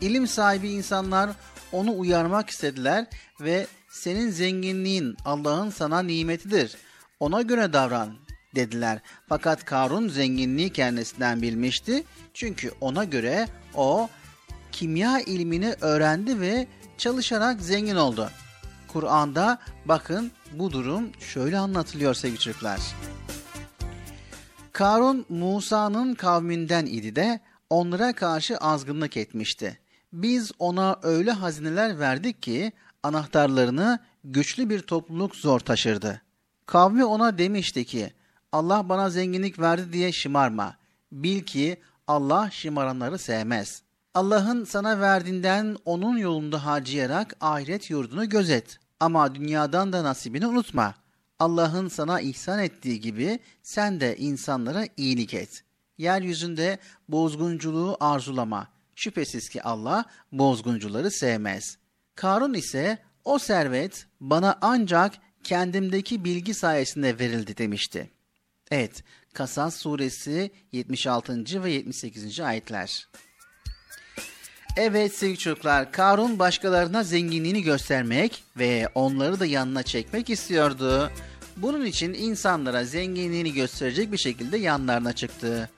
İlim sahibi insanlar onu uyarmak istediler ve senin zenginliğin Allah'ın sana nimetidir. Ona göre davran dediler. Fakat Karun zenginliği kendisinden bilmişti. Çünkü ona göre o kimya ilmini öğrendi ve çalışarak zengin oldu. Kur'an'da bakın bu durum şöyle anlatılıyor sevgili çocuklar. Karun Musa'nın kavminden idi de onlara karşı azgınlık etmişti. Biz ona öyle hazineler verdik ki anahtarlarını güçlü bir topluluk zor taşırdı. Kavmi ona demişti ki Allah bana zenginlik verdi diye şımarma. Bil ki Allah şımaranları sevmez. Allah'ın sana verdiğinden onun yolunda harcayarak ahiret yurdunu gözet. Ama dünyadan da nasibini unutma. Allah'ın sana ihsan ettiği gibi sen de insanlara iyilik et. Yeryüzünde bozgunculuğu arzulama. Şüphesiz ki Allah bozguncuları sevmez. Karun ise o servet bana ancak kendimdeki bilgi sayesinde verildi demişti. Evet, Kasas suresi 76. ve 78. ayetler. Evet sevgili çocuklar, Karun başkalarına zenginliğini göstermek ve onları da yanına çekmek istiyordu. Bunun için insanlara zenginliğini gösterecek bir şekilde yanlarına çıktı.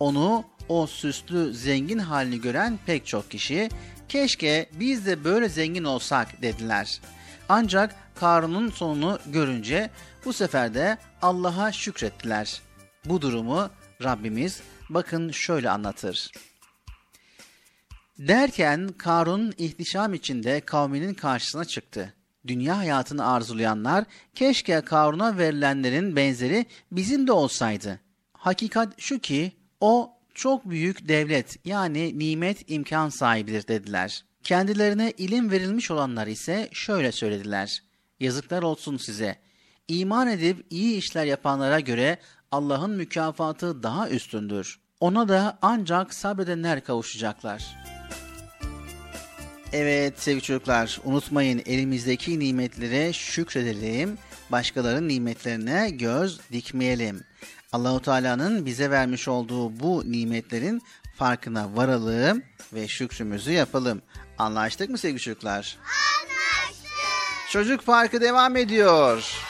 Onu o süslü zengin halini gören pek çok kişi keşke biz de böyle zengin olsak dediler. Ancak Karun'un sonunu görünce bu sefer de Allah'a şükrettiler. Bu durumu Rabbimiz bakın şöyle anlatır. Derken Karun ihtişam içinde kavminin karşısına çıktı. Dünya hayatını arzulayanlar keşke Karun'a verilenlerin benzeri bizim de olsaydı. Hakikat şu ki o çok büyük devlet yani nimet imkan sahibidir dediler. Kendilerine ilim verilmiş olanlar ise şöyle söylediler. Yazıklar olsun size. İman edip iyi işler yapanlara göre Allah'ın mükafatı daha üstündür. Ona da ancak sabredenler kavuşacaklar. Evet sevgili çocuklar unutmayın elimizdeki nimetlere şükredelim. Başkalarının nimetlerine göz dikmeyelim. Allahu Teala'nın bize vermiş olduğu bu nimetlerin farkına varalım ve şükrümüzü yapalım. Anlaştık mı sevgili çocuklar? Anlaştık. Çocuk Parkı devam ediyor.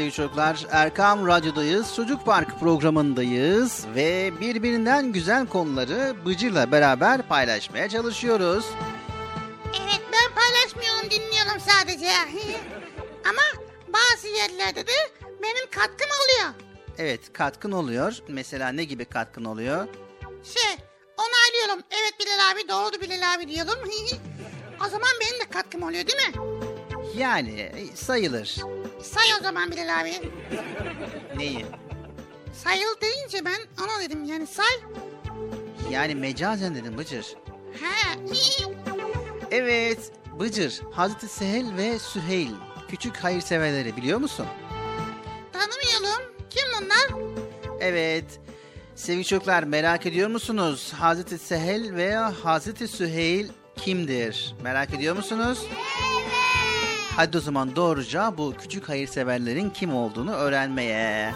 Sevgili çocuklar Erkam Radyo'dayız. Çocuk Park programındayız ve birbirinden güzel konuları Bıcır'la beraber paylaşmaya çalışıyoruz. Evet ben paylaşmıyorum dinliyorum sadece. [laughs] Ama bazı yerlerde de benim katkım oluyor. Evet katkın oluyor. Mesela ne gibi katkın oluyor? Şey onaylıyorum. Evet Bilal abi doğru Bilal abi diyorum. [laughs] o zaman benim de katkım oluyor değil mi? Yani sayılır. Say o zaman Bilal abi. Neyi? Sayıl deyince ben ona dedim yani say. Yani mecazen dedim Bıcır. He. Evet Bıcır, Hazreti Sehel ve Süheyl küçük hayırseverleri biliyor musun? Tanımıyorum. Kim bunlar? Evet. Sevgili çocuklar merak ediyor musunuz? Hazreti Sehel veya Hazreti Süheyl kimdir? Merak ediyor musunuz? Hadi o zaman doğruca bu küçük hayırseverlerin kim olduğunu öğrenmeye.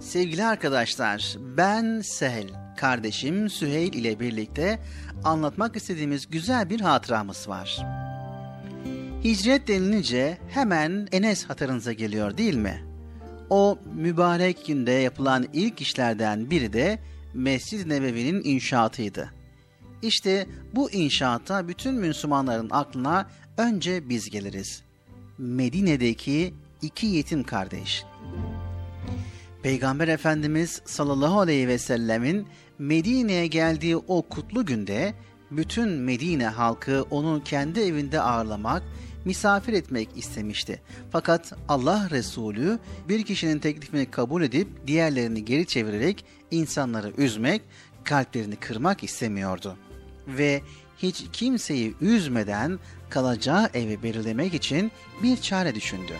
Sevgili arkadaşlar, ben Sehel, kardeşim Süheyl ile birlikte anlatmak istediğimiz güzel bir hatıramız var. Hicret denilince hemen Enes hatırınıza geliyor değil mi? O mübarek günde yapılan ilk işlerden biri de Mescid-i Nebevi'nin inşaatıydı. İşte bu inşaata bütün Müslümanların aklına önce biz geliriz. Medine'deki iki yetim kardeş. Peygamber Efendimiz sallallahu aleyhi ve sellemin Medine'ye geldiği o kutlu günde bütün Medine halkı onu kendi evinde ağırlamak, misafir etmek istemişti. Fakat Allah Resulü bir kişinin teklifini kabul edip diğerlerini geri çevirerek insanları üzmek, kalplerini kırmak istemiyordu. Ve hiç kimseyi üzmeden kalacağı evi belirlemek için bir çare düşündü.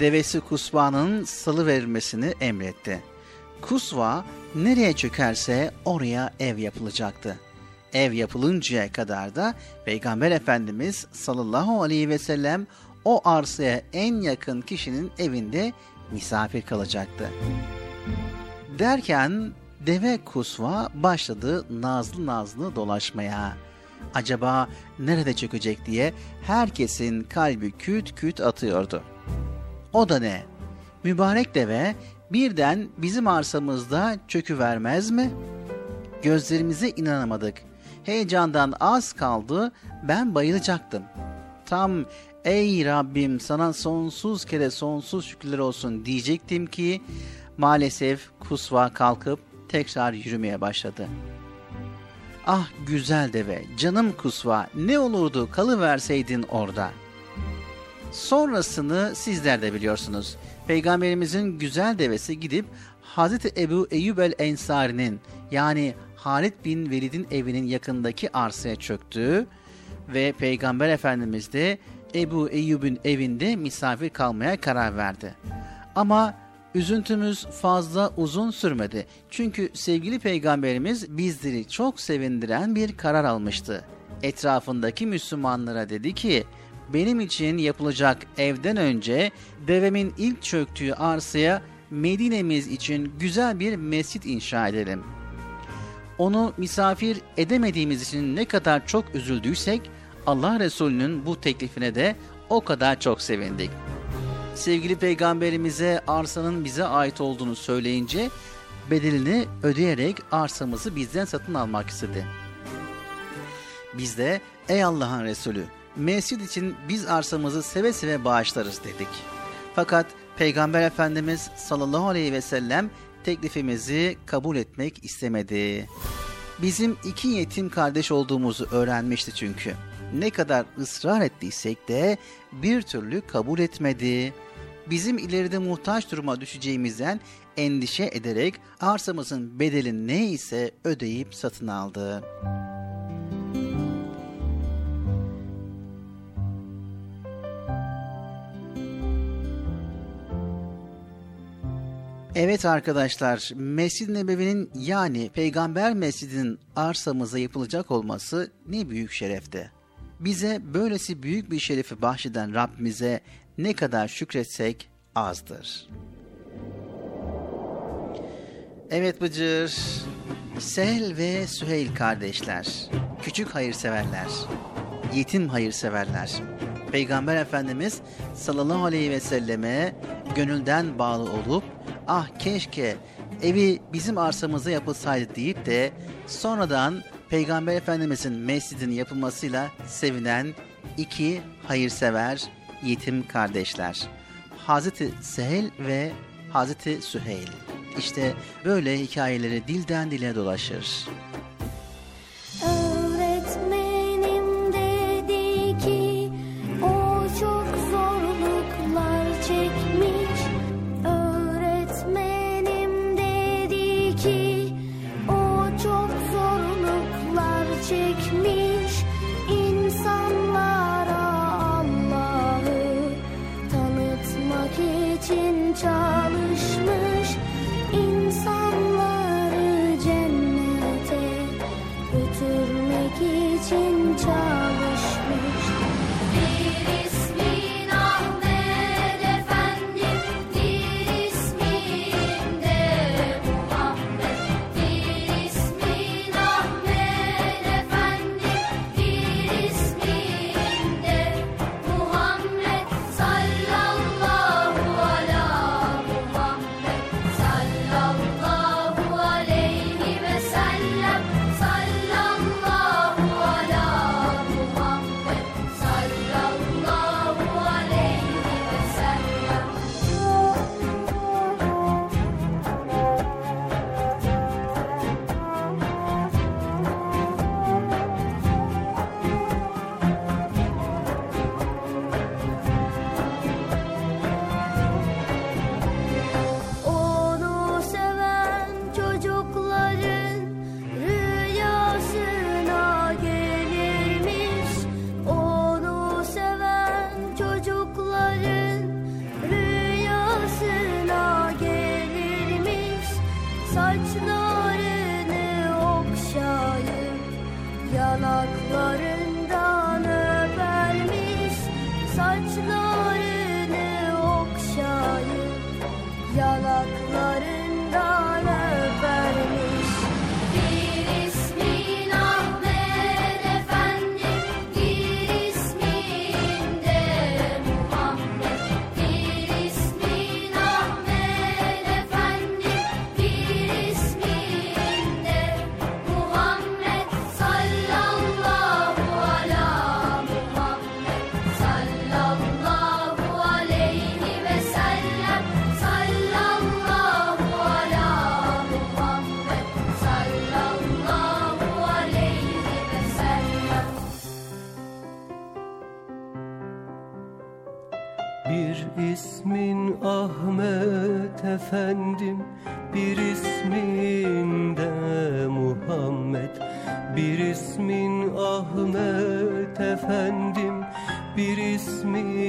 Devesi Kusva'nın salı verilmesini emretti. Kusva nereye çökerse oraya ev yapılacaktı. Ev yapılıncaya kadar da Peygamber Efendimiz sallallahu aleyhi ve sellem o arsaya en yakın kişinin evinde misafir kalacaktı. Derken deve kusva başladı nazlı nazlı dolaşmaya. Acaba nerede çökecek diye herkesin kalbi küt küt atıyordu. O da ne? Mübarek deve birden bizim arsamızda çöküvermez mi? Gözlerimize inanamadık. Heyecandan az kaldı ben bayılacaktım. Tam ey Rabbim sana sonsuz kere sonsuz şükürler olsun diyecektim ki maalesef kusva kalkıp tekrar yürümeye başladı. Ah güzel deve, canım kusva ne olurdu kalıverseydin orada. Sonrasını sizler de biliyorsunuz. Peygamberimizin güzel devesi gidip Hazreti Ebu Eyyub el Ensari'nin yani Halid bin Velid'in evinin yakındaki arsaya çöktü ve Peygamber Efendimiz de Ebu Eyyub'un evinde misafir kalmaya karar verdi. Ama üzüntümüz fazla uzun sürmedi. Çünkü sevgili peygamberimiz bizleri çok sevindiren bir karar almıştı. Etrafındaki Müslümanlara dedi ki, benim için yapılacak evden önce devemin ilk çöktüğü arsaya Medine'miz için güzel bir mescit inşa edelim. Onu misafir edemediğimiz için ne kadar çok üzüldüysek Allah Resulü'nün bu teklifine de o kadar çok sevindik. Sevgili peygamberimize arsanın bize ait olduğunu söyleyince bedelini ödeyerek arsamızı bizden satın almak istedi. Biz de ey Allah'ın Resulü mescid için biz arsamızı seve seve bağışlarız dedik. Fakat Peygamber Efendimiz sallallahu aleyhi ve sellem teklifimizi kabul etmek istemedi. Bizim iki yetim kardeş olduğumuzu öğrenmişti çünkü. Ne kadar ısrar ettiysek de bir türlü kabul etmedi. Bizim ileride muhtaç duruma düşeceğimizden endişe ederek arsamızın bedeli neyse ödeyip satın aldı. Evet arkadaşlar, Mescid-i Nebevi'nin yani Peygamber Mescidinin arsamıza yapılacak olması ne büyük şerefte. Bize böylesi büyük bir şerefi bahşeden Rabbimize ne kadar şükretsek azdır. Evet Bıcır, Sehel ve Süheyl kardeşler, küçük hayırseverler, yetim hayırseverler. Peygamber Efendimiz sallallahu aleyhi ve selleme gönülden bağlı olup ah keşke evi bizim arsamıza yapılsaydı deyip de sonradan Peygamber Efendimizin mescidinin yapılmasıyla sevinen iki hayırsever yetim kardeşler. Hazreti Sehel ve Hazreti Süheyl. İşte böyle hikayeleri dilden dile dolaşır.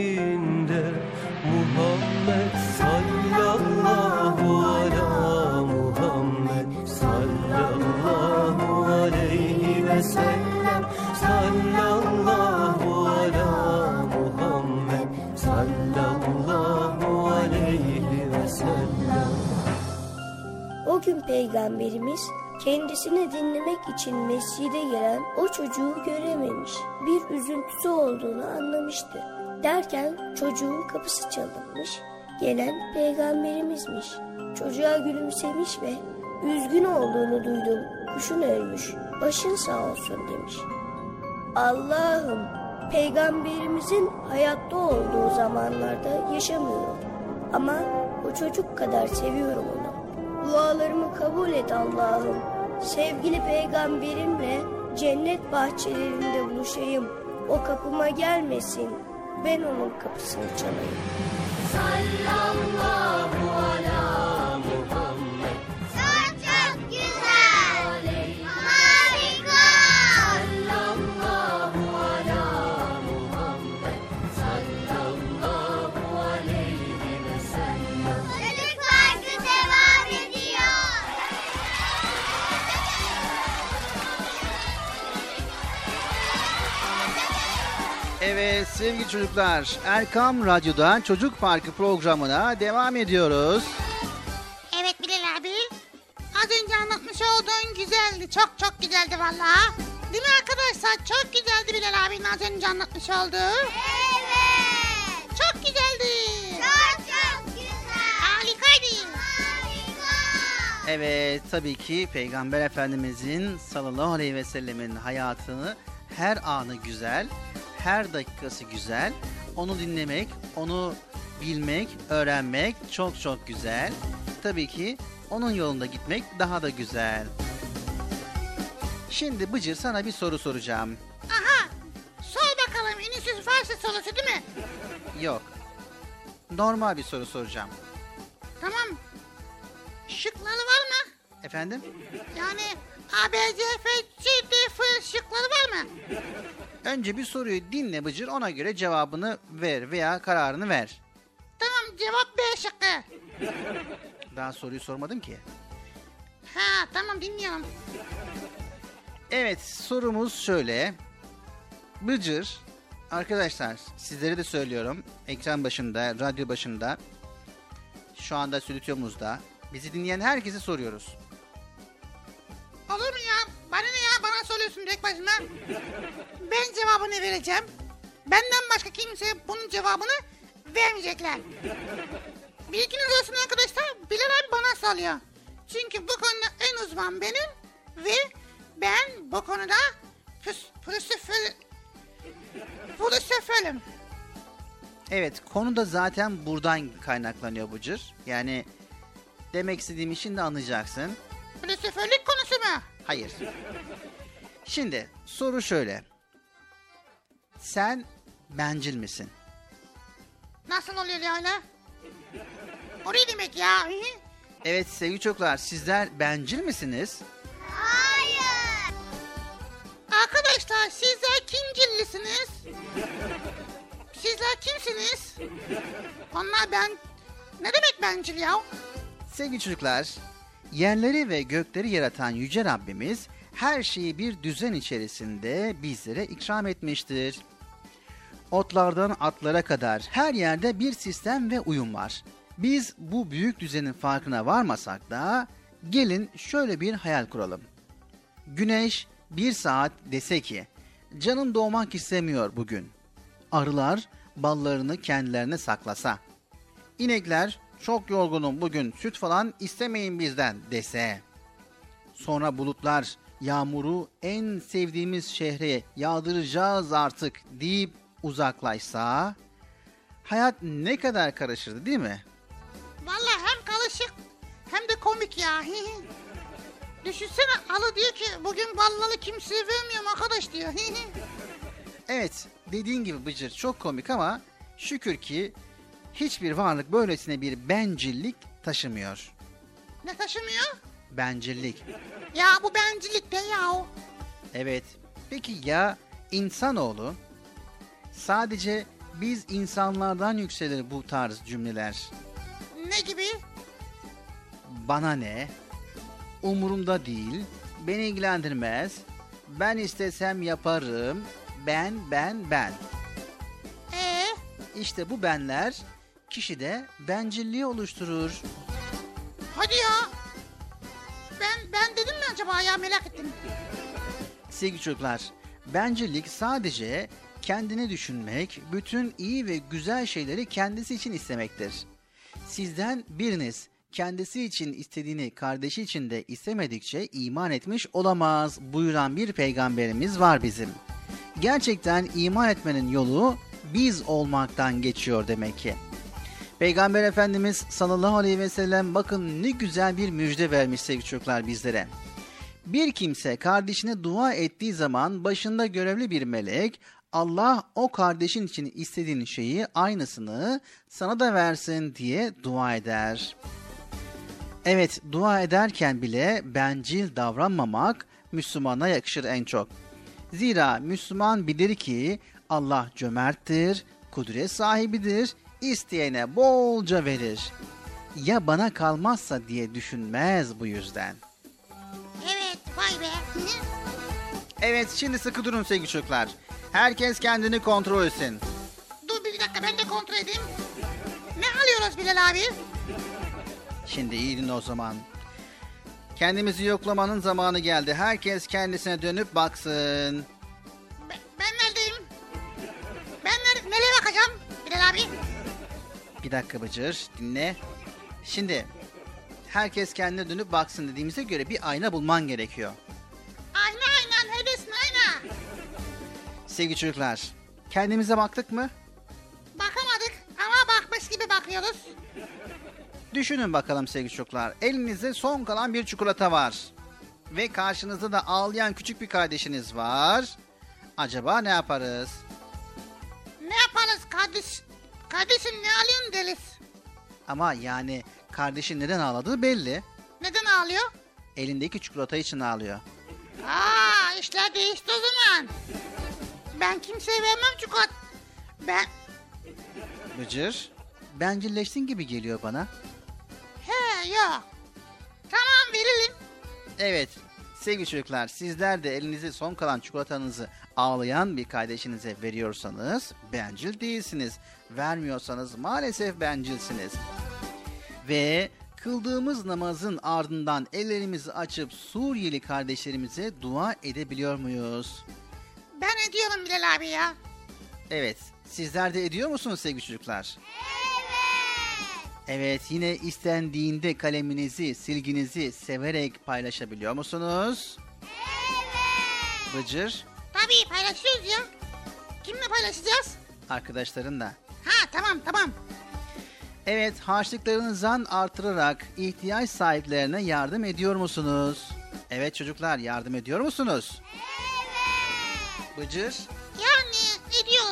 İsmin de Muhammed Sallallahu ala Muhammed Sallallahu aleyhi ve sellem Sallallahu ala Muhammed Sallallahu aleyhi ve sellem O gün peygamberimiz kendisini dinlemek için mescide gelen o çocuğu görememiş. Bir üzüntüsü olduğunu anlamıştı. Derken çocuğun kapısı çalınmış. Gelen peygamberimizmiş. Çocuğa gülümsemiş ve üzgün olduğunu duydum. Kuşun ölmüş. Başın sağ olsun demiş. Allah'ım peygamberimizin hayatta olduğu zamanlarda yaşamıyorum. Ama o çocuk kadar seviyorum onu. Dualarımı kabul et Allah'ım. Sevgili peygamberimle cennet bahçelerinde buluşayım. O kapıma gelmesin. Ben onun kapısını çalayım. Sallallahu sevgili çocuklar Erkam Radyo'da Çocuk Parkı programına devam ediyoruz. Evet Bilal abi. Az önce anlatmış olduğun güzeldi. Çok çok güzeldi valla. Değil mi arkadaşlar? Çok güzeldi Bilal abinin az önce anlatmış olduğu. Evet. Çok güzeldi. Çok çok güzel. Harikaydı. Harika. Evet tabii ki Peygamber Efendimizin sallallahu aleyhi ve sellemin hayatını her anı güzel, her dakikası güzel. Onu dinlemek, onu bilmek, öğrenmek çok çok güzel. Tabii ki onun yolunda gitmek daha da güzel. Şimdi Bıcır sana bir soru soracağım. Aha. Sor bakalım Ünlüsüz Farsı sorusu değil mi? Yok. Normal bir soru soracağım. Tamam. Şıkları var mı? Efendim? Yani A, B, C, F, C, D, F şıkları var mı? Önce bir soruyu dinle Bıcır ona göre cevabını ver veya kararını ver. Tamam cevap B şıkkı. Daha soruyu sormadım ki. Ha tamam dinliyorum. Evet sorumuz şöyle. Bıcır arkadaşlar sizlere de söylüyorum. Ekran başında, radyo başında, şu anda stüdyomuzda bizi dinleyen herkese soruyoruz. Olur mu ya? Bana ne ya? Bana soruyorsun direkt başıma. Ben cevabını vereceğim. Benden başka kimse bunun cevabını vermeyecekler. Bilginiz olsun arkadaşlar. Bilal abi bana salıyor. Çünkü bu konuda en uzman benim. Ve ben bu konuda püs, püsüfül, püsüfülüm. Evet konu da zaten buradan kaynaklanıyor Bıcır. Yani demek istediğim için anlayacaksın. Püsüfürlük konusu mu? Hayır. Şimdi soru şöyle. Sen bencil misin? Nasıl oluyor ya öyle? O ne demek ya? Evet sevgili çocuklar sizler bencil misiniz? Hayır. Arkadaşlar sizler kimcillisiniz? Sizler kimsiniz? Onlar ben... Ne demek bencil ya? Sevgili çocuklar, yerleri ve gökleri yaratan Yüce Rabbimiz her şeyi bir düzen içerisinde bizlere ikram etmiştir. Otlardan atlara kadar her yerde bir sistem ve uyum var. Biz bu büyük düzenin farkına varmasak da gelin şöyle bir hayal kuralım. Güneş bir saat dese ki canım doğmak istemiyor bugün. Arılar ballarını kendilerine saklasa. İnekler çok yorgunum bugün süt falan istemeyin bizden dese. Sonra bulutlar yağmuru en sevdiğimiz şehre yağdıracağız artık deyip uzaklaşsa hayat ne kadar karışırdı değil mi? Vallahi hem karışık hem de komik ya. [laughs] Düşünsene alı diyor ki bugün ballalı kimseye vermiyorum arkadaş diyor. [laughs] Evet dediğin gibi Bıcır çok komik ama şükür ki hiçbir varlık böylesine bir bencillik taşımıyor. ne taşımıyor? Bencillik. Ya bu bencillik de ya o. Evet. Peki ya insanoğlu? Sadece biz insanlardan yükselir bu tarz cümleler. Ne gibi? Bana ne? Umurumda değil. Beni ilgilendirmez. Ben istesem yaparım. Ben, ben, ben. Ee, İşte bu benler kişide bencilliği oluşturur. hadi ya. Ben ben dedim mi acaba ya merak ettim. Sevgili çocuklar, bencillik sadece kendini düşünmek, bütün iyi ve güzel şeyleri kendisi için istemektir. Sizden biriniz kendisi için istediğini kardeşi için de istemedikçe iman etmiş olamaz buyuran bir peygamberimiz var bizim. Gerçekten iman etmenin yolu biz olmaktan geçiyor demek ki. Peygamber Efendimiz sallallahu aleyhi ve sellem bakın ne güzel bir müjde vermiş sevgili çocuklar bizlere. Bir kimse kardeşine dua ettiği zaman başında görevli bir melek Allah o kardeşin için istediğin şeyi aynısını sana da versin diye dua eder. Evet dua ederken bile bencil davranmamak Müslümana yakışır en çok. Zira Müslüman bilir ki Allah cömerttir, kudret sahibidir, isteyene bolca verir. Ya bana kalmazsa diye düşünmez bu yüzden. Evet vay be. Evet şimdi sıkı durun sevgili çocuklar. Herkes kendini kontrol etsin. Dur bir dakika ben de kontrol edeyim. Ne alıyoruz Bilal abi? Şimdi iyi dinle o zaman. Kendimizi yoklamanın zamanı geldi. Herkes kendisine dönüp baksın. Ben, ben neredeyim? Ben nere, nereye bakacağım Bilal abi? Bir dakika Bıcır dinle. Şimdi herkes kendine dönüp baksın dediğimize göre bir ayna bulman gerekiyor. Ayna ayna neredesin ayna? Sevgili çocuklar kendimize baktık mı? Bakamadık ama bakmış gibi bakıyoruz. Düşünün bakalım sevgili çocuklar. Elinizde son kalan bir çikolata var. Ve karşınızda da ağlayan küçük bir kardeşiniz var. Acaba ne yaparız? Ne yaparız kardeş? Kardeşim ne alıyorsun deliz? Ama yani kardeşin neden ağladığı belli. Neden ağlıyor? Elindeki çikolata için ağlıyor. Aa işler değişti o zaman. Ben kimseye vermem çikolat. Ben Bıcır, bencilleştin gibi geliyor bana. he yok. Tamam verelim. Evet, sevgili çocuklar sizler de elinize son kalan çikolatanızı ağlayan bir kardeşinize veriyorsanız bencil değilsiniz. Vermiyorsanız maalesef bencilsiniz. Ve kıldığımız namazın ardından ellerimizi açıp Suriyeli kardeşlerimize dua edebiliyor muyuz? Ben ediyorum Bilal abi ya. Evet, sizler de ediyor musunuz sevgili çocuklar? Evet, yine istendiğinde kaleminizi, silginizi severek paylaşabiliyor musunuz? Evet. Bıcır, Tabii paylaşıyoruz ya. Kimle paylaşacağız? arkadaşlarınla. Ha tamam tamam. Evet, harçlıklarınızdan artırarak ihtiyaç sahiplerine yardım ediyor musunuz? Evet çocuklar, yardım ediyor musunuz? Evet. Bıcır, Yani ediyor.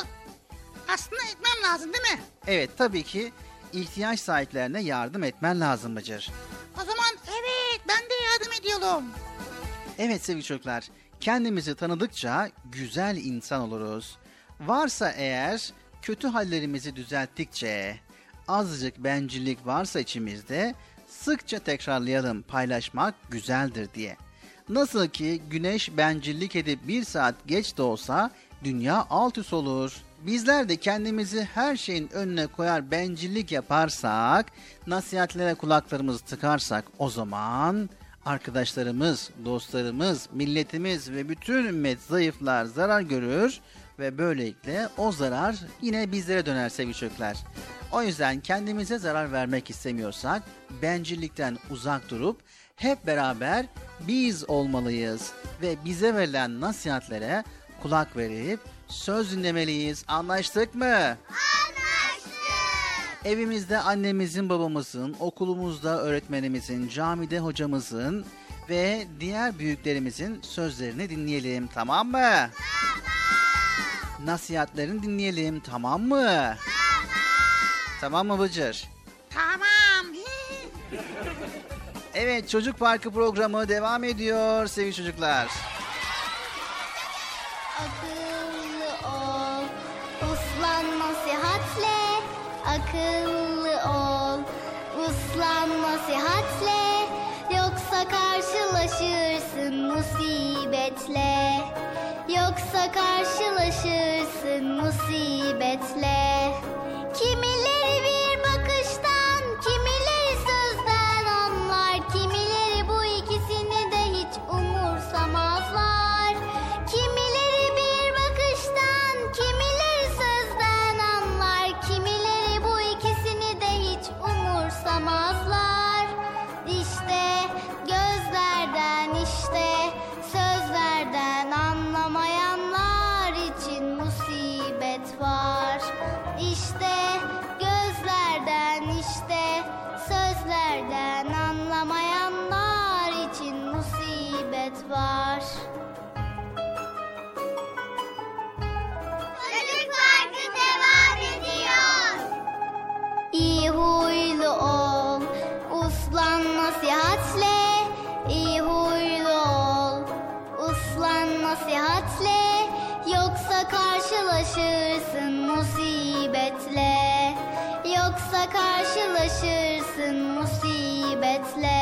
Aslında etmem lazım değil mi? evet tabii ki ihtiyaç sahiplerine yardım etmen lazım Bıcır. O zaman evet ben de yardım ediyorum. Evet sevgili çocuklar, kendimizi tanıdıkça güzel insan oluruz. Varsa eğer kötü hallerimizi düzelttikçe, azıcık bencillik varsa içimizde sıkça tekrarlayalım paylaşmak güzeldir diye. Nasıl ki güneş bencillik edip bir saat geç de olsa dünya alt üst olur. Bizler de kendimizi her şeyin önüne koyar bencillik yaparsak, nasihatlere kulaklarımızı tıkarsak o zaman arkadaşlarımız, dostlarımız, milletimiz ve bütün ümmet zayıflar zarar görür ve böylelikle o zarar yine bizlere döner sevgili çocuklar. O yüzden kendimize zarar vermek istemiyorsak bencillikten uzak durup hep beraber biz olmalıyız ve bize verilen nasihatlere kulak verip söz dinlemeliyiz. Anlaştık mı? Anlaştık. Evimizde annemizin, babamızın, okulumuzda öğretmenimizin, camide hocamızın ve diğer büyüklerimizin sözlerini dinleyelim tamam mı? Tamam. Nasihatlerini dinleyelim tamam mı? Tamam. Tamam mı Bıcır? Tamam. Evet Çocuk Parkı programı devam ediyor sevgili çocuklar. Musibetle. Yoksa karşılaşırsın musibetle. Kimileri karşılaşırsın musibetle. Yoksa karşılaşırsın musibetle.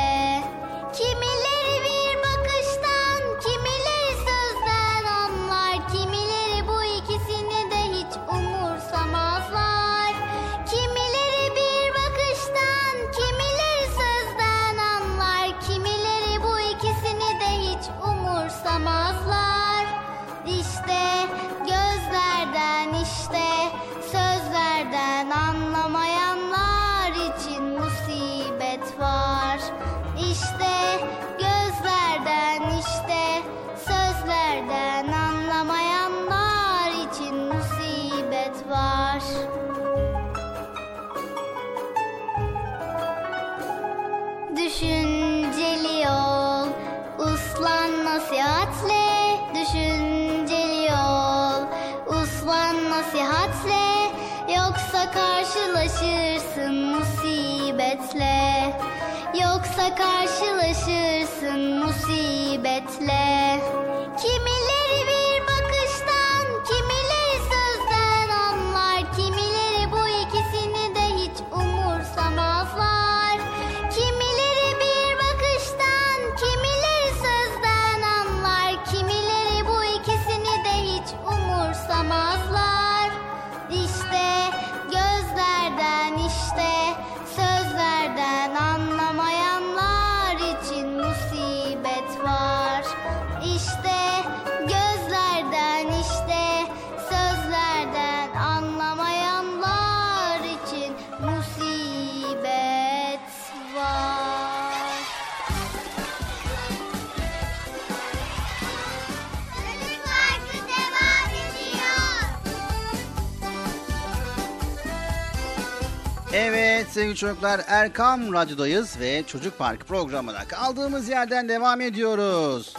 Sevgili çocuklar Erkam Radyo'dayız ve Çocuk Parkı programına kaldığımız yerden devam ediyoruz.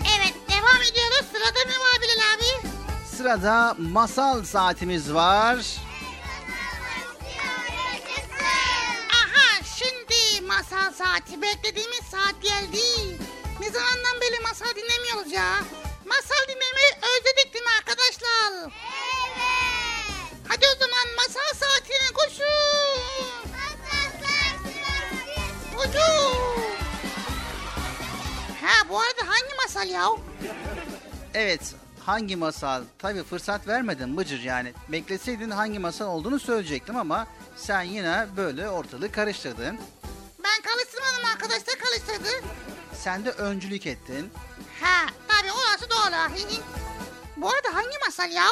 Evet devam ediyoruz. Sırada ne var Bilal abi? Sırada masal saatimiz var. Hangi masal? Tabi fırsat vermedin Bıcır yani. Bekleseydin hangi masal olduğunu söyleyecektim ama sen yine böyle ortalığı karıştırdın. Ben karıştırmadım arkadaşlar karıştırdı. Sen de öncülük ettin. Ha tabii orası doğru. Bu arada hangi masal ya?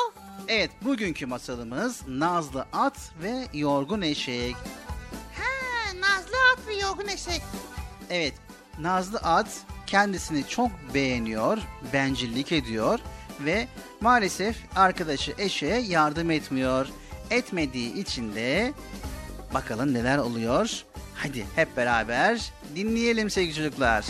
Evet bugünkü masalımız Nazlı At ve Yorgun Eşek. Ha Nazlı at ve yorgun eşek. Evet Nazlı At kendisini çok beğeniyor, bencillik ediyor ve maalesef arkadaşı eşeğe yardım etmiyor. Etmediği için de bakalım neler oluyor. Hadi hep beraber dinleyelim sevgili çocuklar.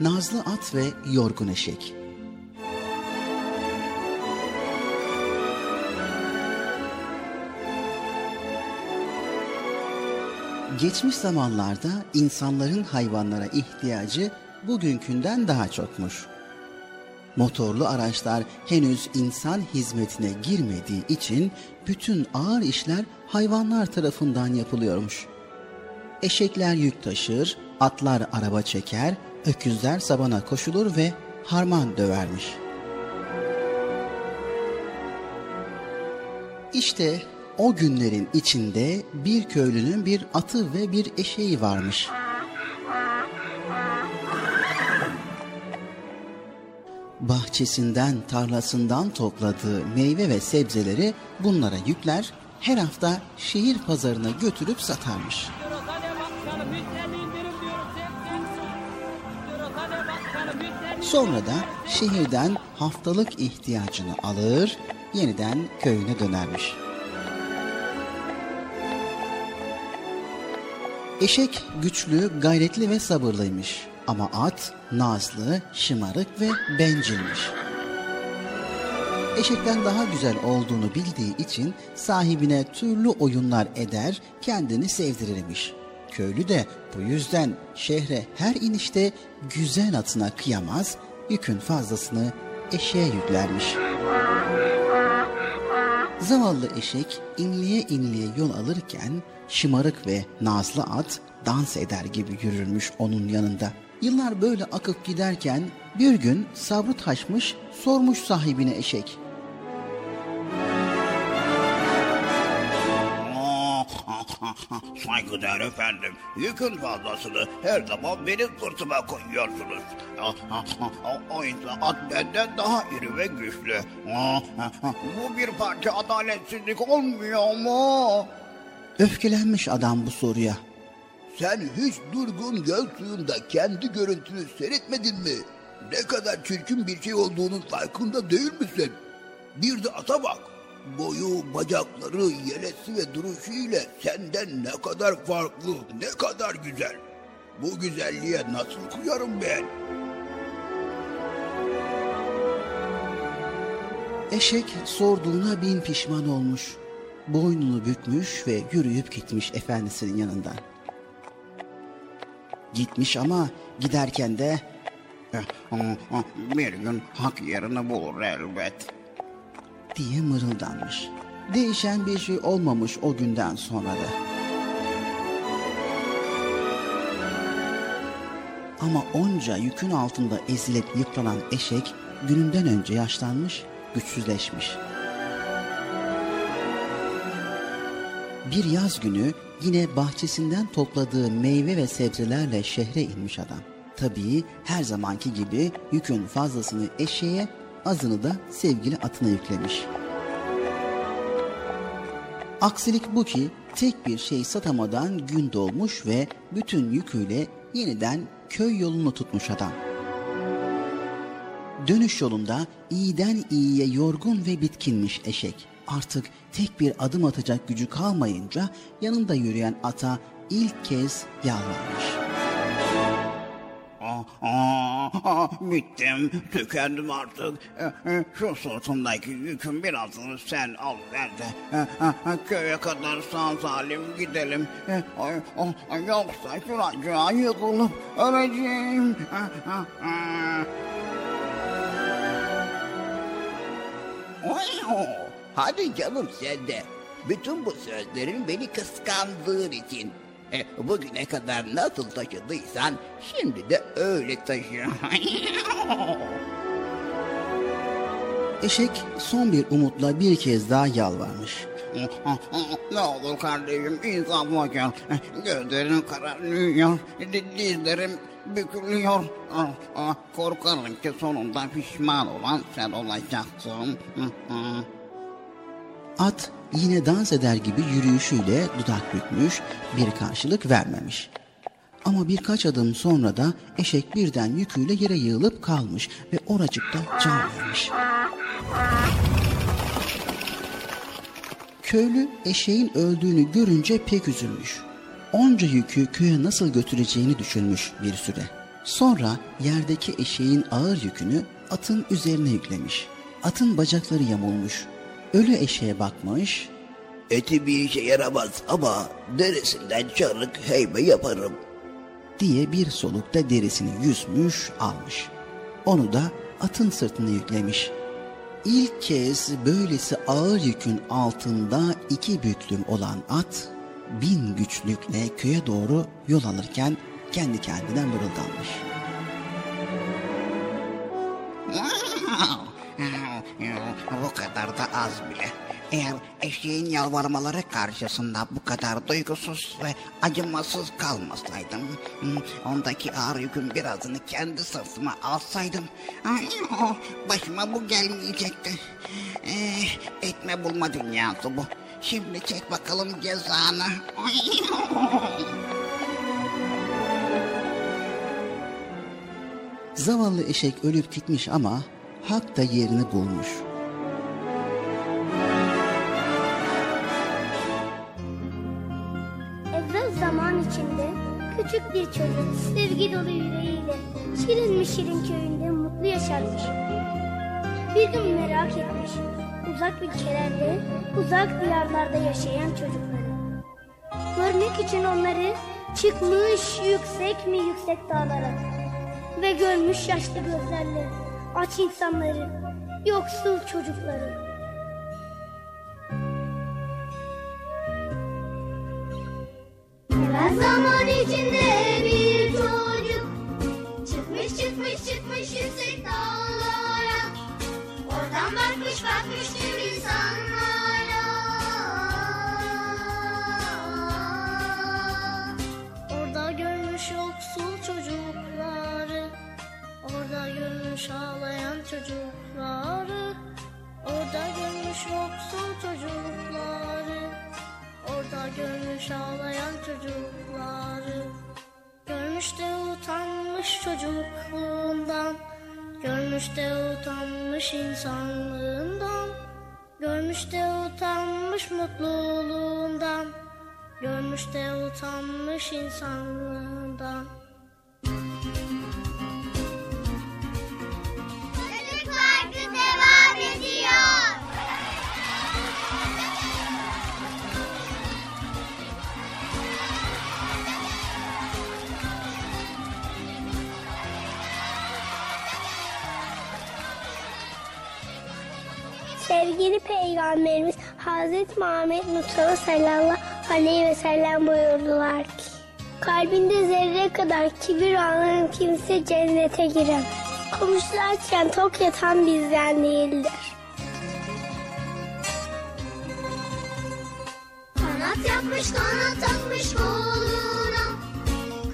Nazlı At ve Yorgun Eşek Geçmiş zamanlarda insanların hayvanlara ihtiyacı bugünkünden daha çokmuş. Motorlu araçlar henüz insan hizmetine girmediği için bütün ağır işler hayvanlar tarafından yapılıyormuş. Eşekler yük taşır, atlar araba çeker, öküzler sabana koşulur ve harman dövermiş. İşte o günlerin içinde bir köylünün bir atı ve bir eşeği varmış. Bahçesinden, tarlasından topladığı meyve ve sebzeleri bunlara yükler, her hafta şehir pazarına götürüp satarmış. Sonra da şehirden haftalık ihtiyacını alır, yeniden köyüne dönermiş. Eşek güçlü, gayretli ve sabırlıymış. Ama at nazlı, şımarık ve bencilmiş. Eşekten daha güzel olduğunu bildiği için sahibine türlü oyunlar eder, kendini sevdirirmiş. Köylü de bu yüzden şehre her inişte güzel atına kıyamaz, yükün fazlasını eşeğe yüklermiş. Zavallı eşek inliye inliye yol alırken şımarık ve nazlı at dans eder gibi yürürmüş onun yanında. Yıllar böyle akıp giderken bir gün sabrı taşmış sormuş sahibine eşek. [laughs] Saygıdeğer efendim, yükün fazlasını her zaman benim sırtıma koyuyorsunuz. [laughs] O insan at benden daha iri ve güçlü. [laughs] Bu bir parça adaletsizlik olmuyor mu? Öfkelenmiş adam bu soruya. Sen hiç durgun göl suyunda kendi görüntünü seyretmedin mi? Ne kadar çirkin bir şey olduğunun farkında değil misin? Bir de ata bak. Boyu, bacakları, yelesi ve duruşu ile senden ne kadar farklı, ne kadar güzel. Bu güzelliğe nasıl kuyarım ben? Eşek sorduğuna bin pişman olmuş. Boynunu bükmüş ve yürüyüp gitmiş efendisinin yanından. Gitmiş ama giderken de Bir gün hak yerini bulur elbet. Diye mırıldanmış. Değişen bir şey olmamış o günden sonra da. Ama onca yükün altında ezilip yıpranan eşek gününden önce yaşlanmış, güçsüzleşmiş. Bir yaz günü yine bahçesinden topladığı meyve ve sebzelerle şehre inmiş adam. Tabii her zamanki gibi yükün fazlasını eşeğe, azını da sevgili atına yüklemiş. Aksilik bu ki tek bir şey satamadan gün doğmuş ve bütün yüküyle yeniden köy yolunu tutmuş adam. Dönüş yolunda iyiden iyiye yorgun ve bitkinmiş eşek. Artık tek bir adım atacak gücü kalmayınca yanında yürüyen ata ilk kez yalvarmış. Aa, bittim, tükendim artık. E, e, Şu sırtımdaki yükün birazını sen al ver de. e, e, Köye kadar sağ salim gidelim. E, ay, Yoksa şuracığa yıkılıp öleceğim. Hadi canım sen de. Bütün bu sözlerin beni kıskandığın için. E, bugüne kadar nasıl taşıdıysan şimdi de öyle taşı. [laughs] Eşek son bir umutla bir kez daha yalvarmış. [laughs] ne olur kardeşim insaflı gel. Gözlerim kararıyor. Dizlerim bükülüyor. Korkarım ki sonunda pişman olan sen olacaksın. [laughs] At yine dans eder gibi yürüyüşüyle dudak bükmüş, bir karşılık vermemiş. Ama birkaç adım sonra da eşek birden yüküyle yere yığılıp kalmış ve oracıkta can vermiş. Köylü eşeğin öldüğünü görünce pek üzülmüş. Onca yükü köye nasıl götüreceğini düşünmüş bir süre. Sonra yerdeki eşeğin ağır yükünü atın üzerine yüklemiş. Atın bacakları yamulmuş. Ölü eşeğe bakmış, Eti bir işe yaramaz ama derisinden çarık heybe yaparım. diye bir solukta derisini yüzmüş almış. Onu da atın sırtına yüklemiş. İlk kez böylesi ağır yükün altında iki büklüm olan at, bin güçlükle köye doğru yol alırken kendi kendine mırıldanmış. Bu kadar da az bile. Eğer eşeğin yalvarmaları karşısında bu kadar duygusuz ve acımasız kalmasaydım, hmm, ondaki ağır yükün birazını kendi sırtıma alsaydım, ay, oh, başıma bu gelmeyecekti. Eh, etme bulma dünyası bu. Şimdi çek bakalım cezanı. Oh. Zavallı eşek ölüp gitmiş ama hak da yerini bulmuş. Evvel zaman içinde küçük bir çocuk sevgi dolu yüreğiyle şirin mi şirin köyünde mutlu yaşarmış. Bir gün merak etmiş uzak ülkelerde, uzak diyarlarda yaşayan çocukları. Görmek için onları çıkmış yüksek mi yüksek dağlara ve görmüş yaşlı gözlerle aç insanları, yoksul çocukları. Görmüş ağlayan çocukları Orada görmüş yoksul çocukları. Orada görmüş ağlayan çocukları. Görmüş de utanmış çocukluğundan. Görmüş de utanmış insanlığından. Görmüş de utanmış mutluluğundan. Görmüş de utanmış insanlığından Sevgili Peygamberimiz Hazreti Muhammed Mustafa sallallahu aleyhi ve sellem buyurdular ki Kalbinde zerre kadar kibir olan kimse cennete. Komşular açken tok yatan bizden değildir. Kanat yapmış kanat takmış koluna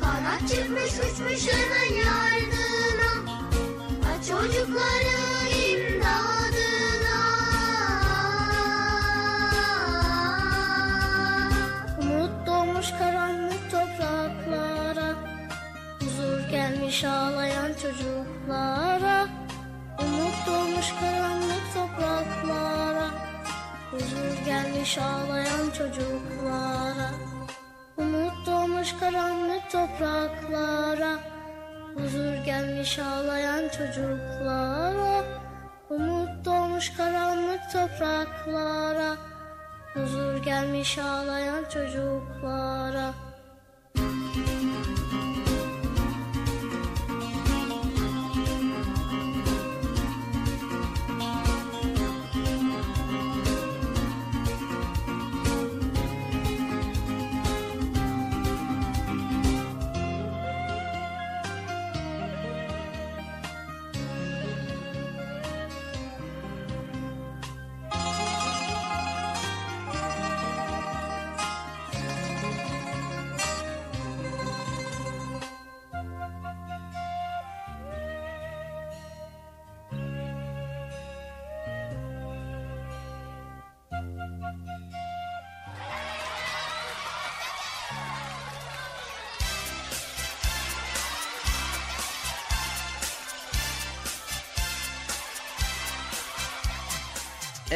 Kanat çıkmış uçmuş hemen yardına Aç çocukların Doğmuş karanlık topraklara Huzur gelmiş ağlayan çocuklara. Umut doğmuş karanlık topraklara Huzur gelmiş ağlayan çocuklara. Umut doğmuş karanlık topraklara Huzur gelmiş ağlayan çocuklara. Umut doğmuş karanlık topraklara Huzur gelmiş ağlayan çocuklara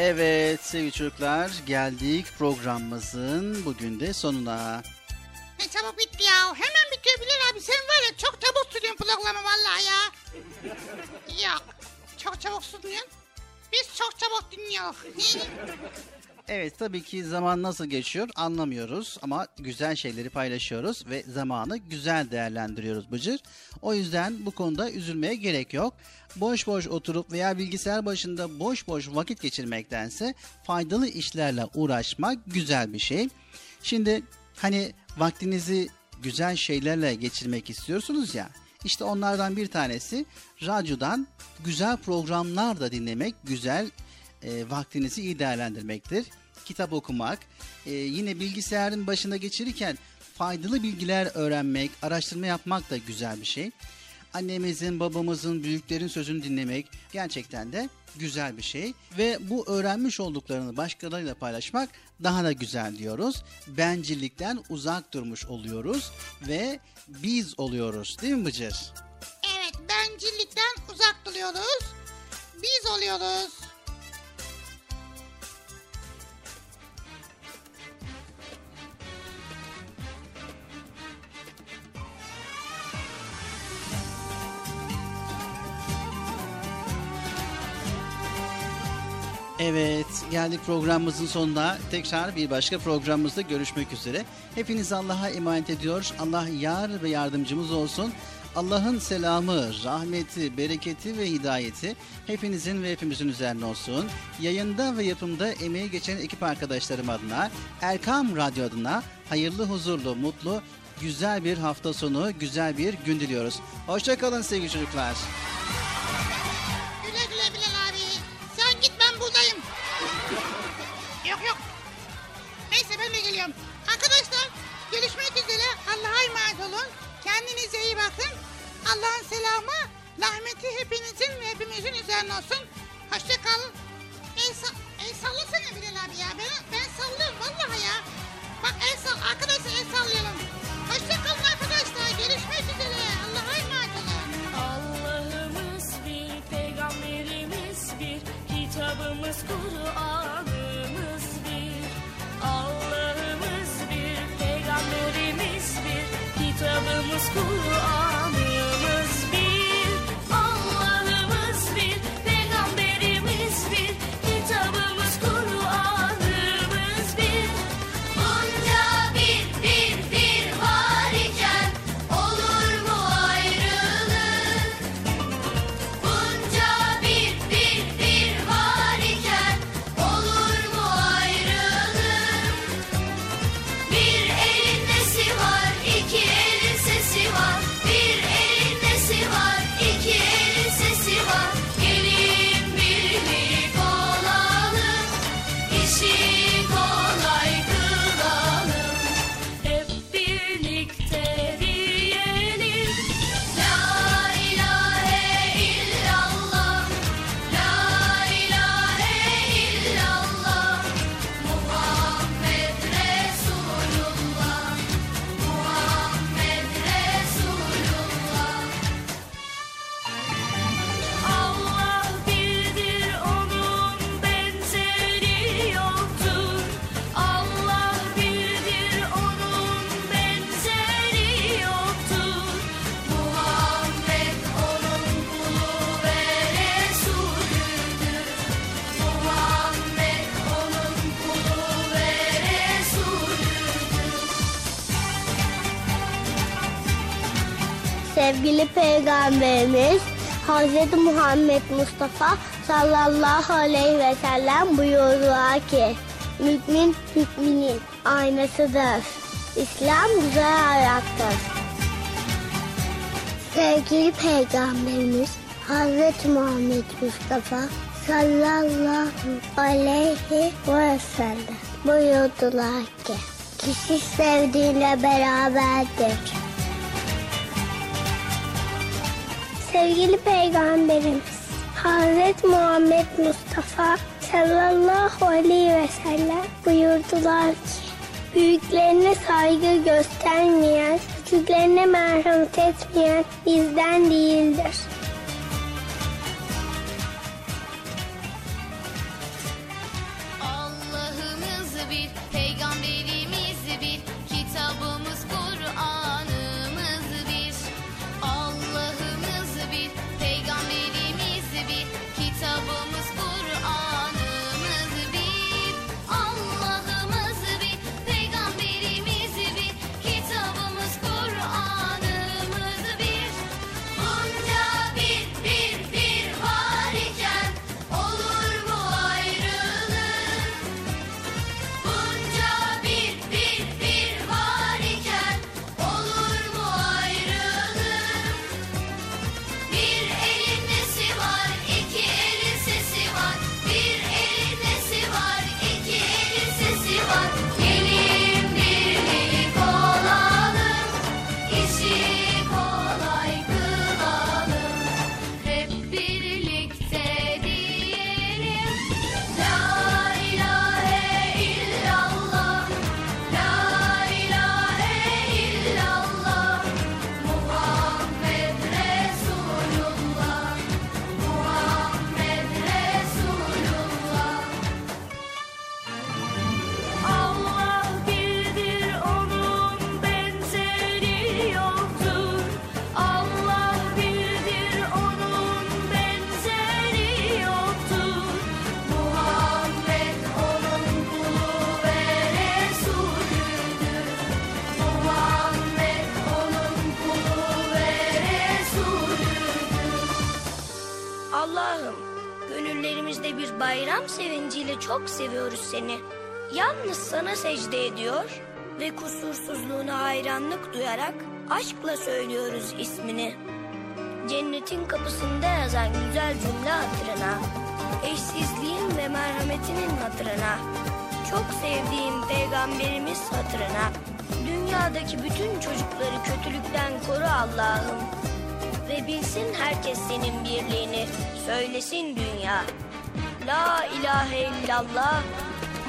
Evet sevgili çocuklar geldik programımızın bugün de sonuna. Ne çabuk bitti ya. Hemen bitiyor Bilal abi. Sen var ya çok çabuk sürüyorsun programı vallahi ya. Yok. Çok çabuk sunuyorsun. Biz çok çabuk dinliyoruz. [laughs] Evet tabii ki zaman nasıl geçiyor anlamıyoruz ama güzel şeyleri paylaşıyoruz ve zamanı güzel değerlendiriyoruz Bıcır. O yüzden bu konuda üzülmeye gerek yok. Boş boş oturup veya bilgisayar başında boş boş vakit geçirmektense faydalı işlerle uğraşmak güzel bir şey. Şimdi hani vaktinizi güzel şeylerle geçirmek istiyorsunuz ya. İşte onlardan bir tanesi radyodan güzel programlar da dinlemek, güzel e, vaktinizi iyi değerlendirmektir. Kitap okumak, e, yine bilgisayarın başında geçirirken faydalı bilgiler öğrenmek, araştırma yapmak da güzel bir şey. Annemizin, babamızın, büyüklerin sözünü dinlemek gerçekten de güzel bir şey. Ve bu öğrenmiş olduklarını başkalarıyla paylaşmak daha da güzel diyoruz. Bencillikten uzak durmuş oluyoruz ve biz oluyoruz değil mi Bıcır? evet bencillikten uzak duruyoruz. Biz oluyoruz. Evet, geldik programımızın sonuna. Tekrar bir başka programımızda görüşmek üzere. Hepinizi Allah'a emanet ediyor. Allah yar ve yardımcımız olsun. Allah'ın selamı, rahmeti, bereketi ve hidayeti hepinizin ve hepimizin üzerine olsun. Yayında ve yapımda emeği geçen ekip arkadaşlarım adına, Erkam Radyo adına hayırlı, huzurlu, mutlu, güzel bir hafta sonu, güzel bir gün diliyoruz. Hoşçakalın sevgili çocuklar. De geliyorum. Arkadaşlar görüşmek üzere. Allah'a emanet olun. Kendinize iyi bakın. Allah'ın selamı, rahmeti hepinizin ve hepimizin üzerine olsun. Hoşça kalın. El, sa el sallasana Bilal abi ya. Ben, ben sallıyorum vallahi ya. Bak el sall. Arkadaşlar el sallayalım. Hoşça kalın arkadaşlar. Görüşmek üzere. Allah'a emanet olun. Allah'ımız bir, peygamberimiz bir, kitabımız Kur'an'ımız kitabımız Peygamberimiz Hz. Muhammed Mustafa sallallahu aleyhi ve sellem buyurdular ki Mümin müminin aynasıdır. İslam güzel hayattır. Sevgili Peygamberimiz Hz. Muhammed Mustafa sallallahu aleyhi ve sellem buyurdular ki kişi sevdiğiyle beraberdir. Sevgili Peygamberimiz Hazreti Muhammed Mustafa sallallahu aleyhi ve sellem buyurdular ki Büyüklerine saygı göstermeyen, küçüklerine merhamet etmeyen bizden değildir. Seni. Yalnız sana secde ediyor ve kusursuzluğuna hayranlık duyarak aşkla söylüyoruz ismini. Cennetin kapısında yazan güzel cümle hatırına, eşsizliğin ve merhametinin hatırına, çok sevdiğim peygamberimiz hatırına, dünyadaki bütün çocukları kötülükten koru Allah'ım. Ve bilsin herkes senin birliğini, söylesin dünya. La ilahe illallah,